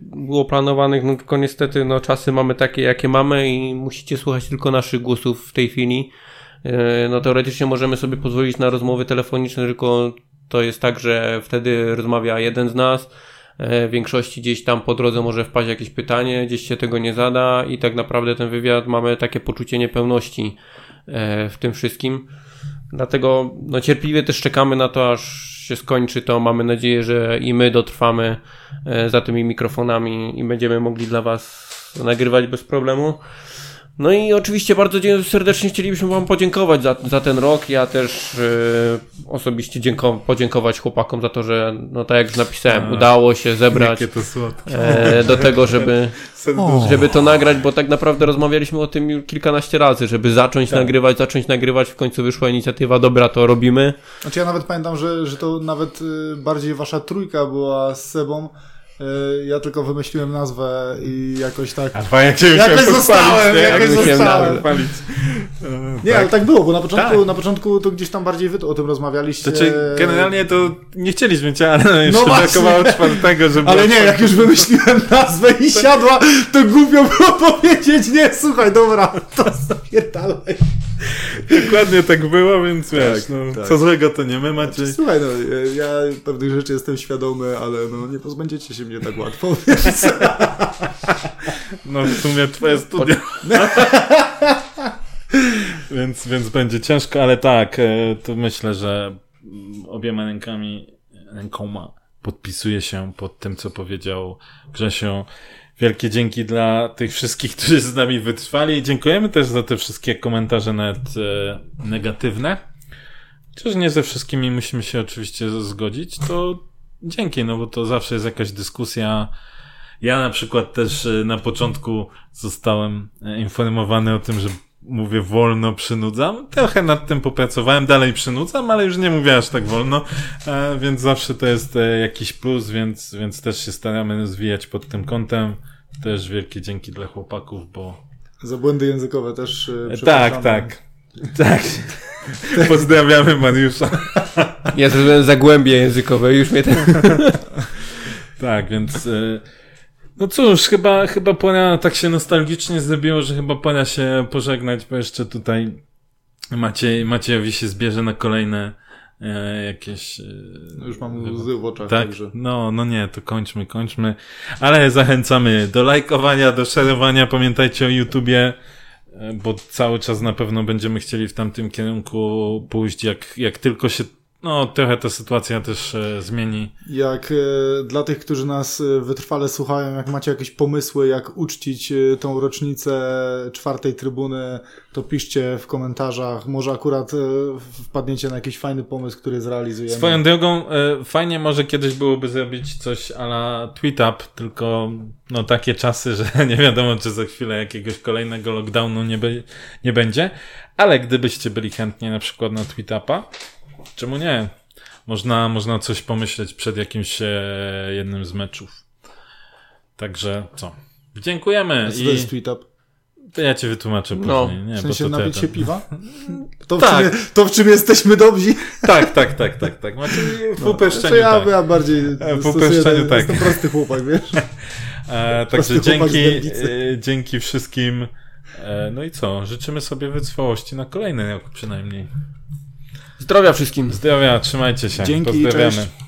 było planowanych, no tylko niestety no, czasy mamy takie, jakie mamy i musicie słuchać tylko naszych głosów w tej chwili. E, no teoretycznie możemy sobie pozwolić na rozmowy telefoniczne, tylko to jest tak, że wtedy rozmawia jeden z nas. E, większości gdzieś tam po drodze może wpaść jakieś pytanie, gdzieś się tego nie zada i tak naprawdę ten wywiad mamy takie poczucie niepełności e, w tym wszystkim. Dlatego no, cierpliwie też czekamy na to, aż się skończy to. Mamy nadzieję, że i my dotrwamy e, za tymi mikrofonami i będziemy mogli dla Was nagrywać bez problemu. No i oczywiście bardzo serdecznie chcielibyśmy Wam podziękować za, za ten rok. Ja też e, osobiście dzięko- podziękować chłopakom za to, że, no tak jak napisałem, A. udało się zebrać e, do tego, żeby, żeby to nagrać, bo tak naprawdę rozmawialiśmy o tym już kilkanaście razy, żeby zacząć Tak. nagrywać, zacząć nagrywać. W końcu wyszła inicjatywa, dobra, to robimy. Znaczy ja nawet pamiętam, że, że to nawet y, bardziej wasza trójka była z Sebą. Y, Ja tylko wymyśliłem nazwę i jakoś tak... A fajnie jak się Jakoś zostałem, nie? jakoś zostałem. E, Nie, ale tak było, bo na początku, Tak. na początku to gdzieś tam bardziej wy o tym rozmawialiście. Znaczy, generalnie to nie chcieliśmy cię, ale No właśnie. brakowało czwartego, żeby... Ale nie, jak już wymyśliłem nazwę i siadła, to głupio było powiedzieć, nie, słuchaj, dobra, to zapierdalaj. Dokładnie tak było, więc wiesz, Tak, no, tak. co złego to nie my, Maciej. Słuchaj, no, ja pewnych rzeczy jestem świadomy, ale no, nie pozbędziecie się mnie tak łatwo, więc... No w sumie twoje studia. więc, więc będzie ciężko, ale tak, e, to myślę, że obiema rękami, rękoma podpisuję się pod tym, co powiedział Grzesiu. Wielkie dzięki dla tych wszystkich, którzy z nami wytrwali. Dziękujemy też za te wszystkie komentarze nawet e, negatywne. Chociaż nie ze wszystkimi musimy się oczywiście zgodzić, to dzięki, no bo to zawsze jest jakaś dyskusja. Ja na przykład też e, na początku zostałem e, informowany o tym, że mówię wolno, przynudzam. Trochę nad tym popracowałem, dalej przynudzam, ale już nie mówię aż tak wolno, e, więc zawsze to jest jakiś plus, więc, więc też się staramy rozwijać pod tym kątem. Też wielkie dzięki dla chłopaków, bo Za błędy językowe też tak, przepraszamy. tak. Tak. Pozdrawiamy Mariusza. Ja zrobiłem zagłębie językowe, już mnie ten... Tak, więc. e, No cóż, chyba, chyba pora tak się nostalgicznie zrobiło, że chyba pora się pożegnać, bo jeszcze tutaj Maciej, Maciejowi się zbierze na kolejne e, jakieś. E, Już mam łzy w oczach, tak, także... no, no nie, to kończmy, kończmy. Ale zachęcamy do lajkowania, do szerowania. Pamiętajcie o YouTubie, bo cały czas na pewno będziemy chcieli w tamtym kierunku pójść, jak, jak tylko się, no, trochę ta sytuacja też e, zmieni. Jak e, dla tych, którzy nas e, wytrwale słuchają, jak macie jakieś pomysły, jak uczcić e, tą rocznicę czwartej trybuny, to piszcie w komentarzach. Może akurat e, wpadniecie na jakiś fajny pomysł, który zrealizujemy. Swoją drogą, e, fajnie może kiedyś byłoby zrobić coś ala tweet-up, tylko no takie czasy, że nie wiadomo, czy za chwilę jakiegoś kolejnego lockdownu nie, be, nie będzie, ale gdybyście byli chętni na przykład na tweet-upa, czemu nie? Można, można coś pomyśleć przed jakimś e, jednym z meczów. Także co? Dziękujemy A Co i to jest tweet up? to ja ci wytłumaczę No, później. nie, W bo sensie to napić ten- się piwa? To w, Tak. czym, to w czym jesteśmy dobrzy? Tak, tak, tak, tak, tak. Macie w No, uproszczeniu, znaczy ja, tak. ja bardziej w ten- tak. Jestem prosty chłopak, wiesz? E, także dzięki, e, dzięki wszystkim. E, no i co? Życzymy sobie wytrwałości na kolejny rok przynajmniej. Zdrowia wszystkim. Zdrowia, trzymajcie się. Dzięki, Pozdrawiamy. cześć.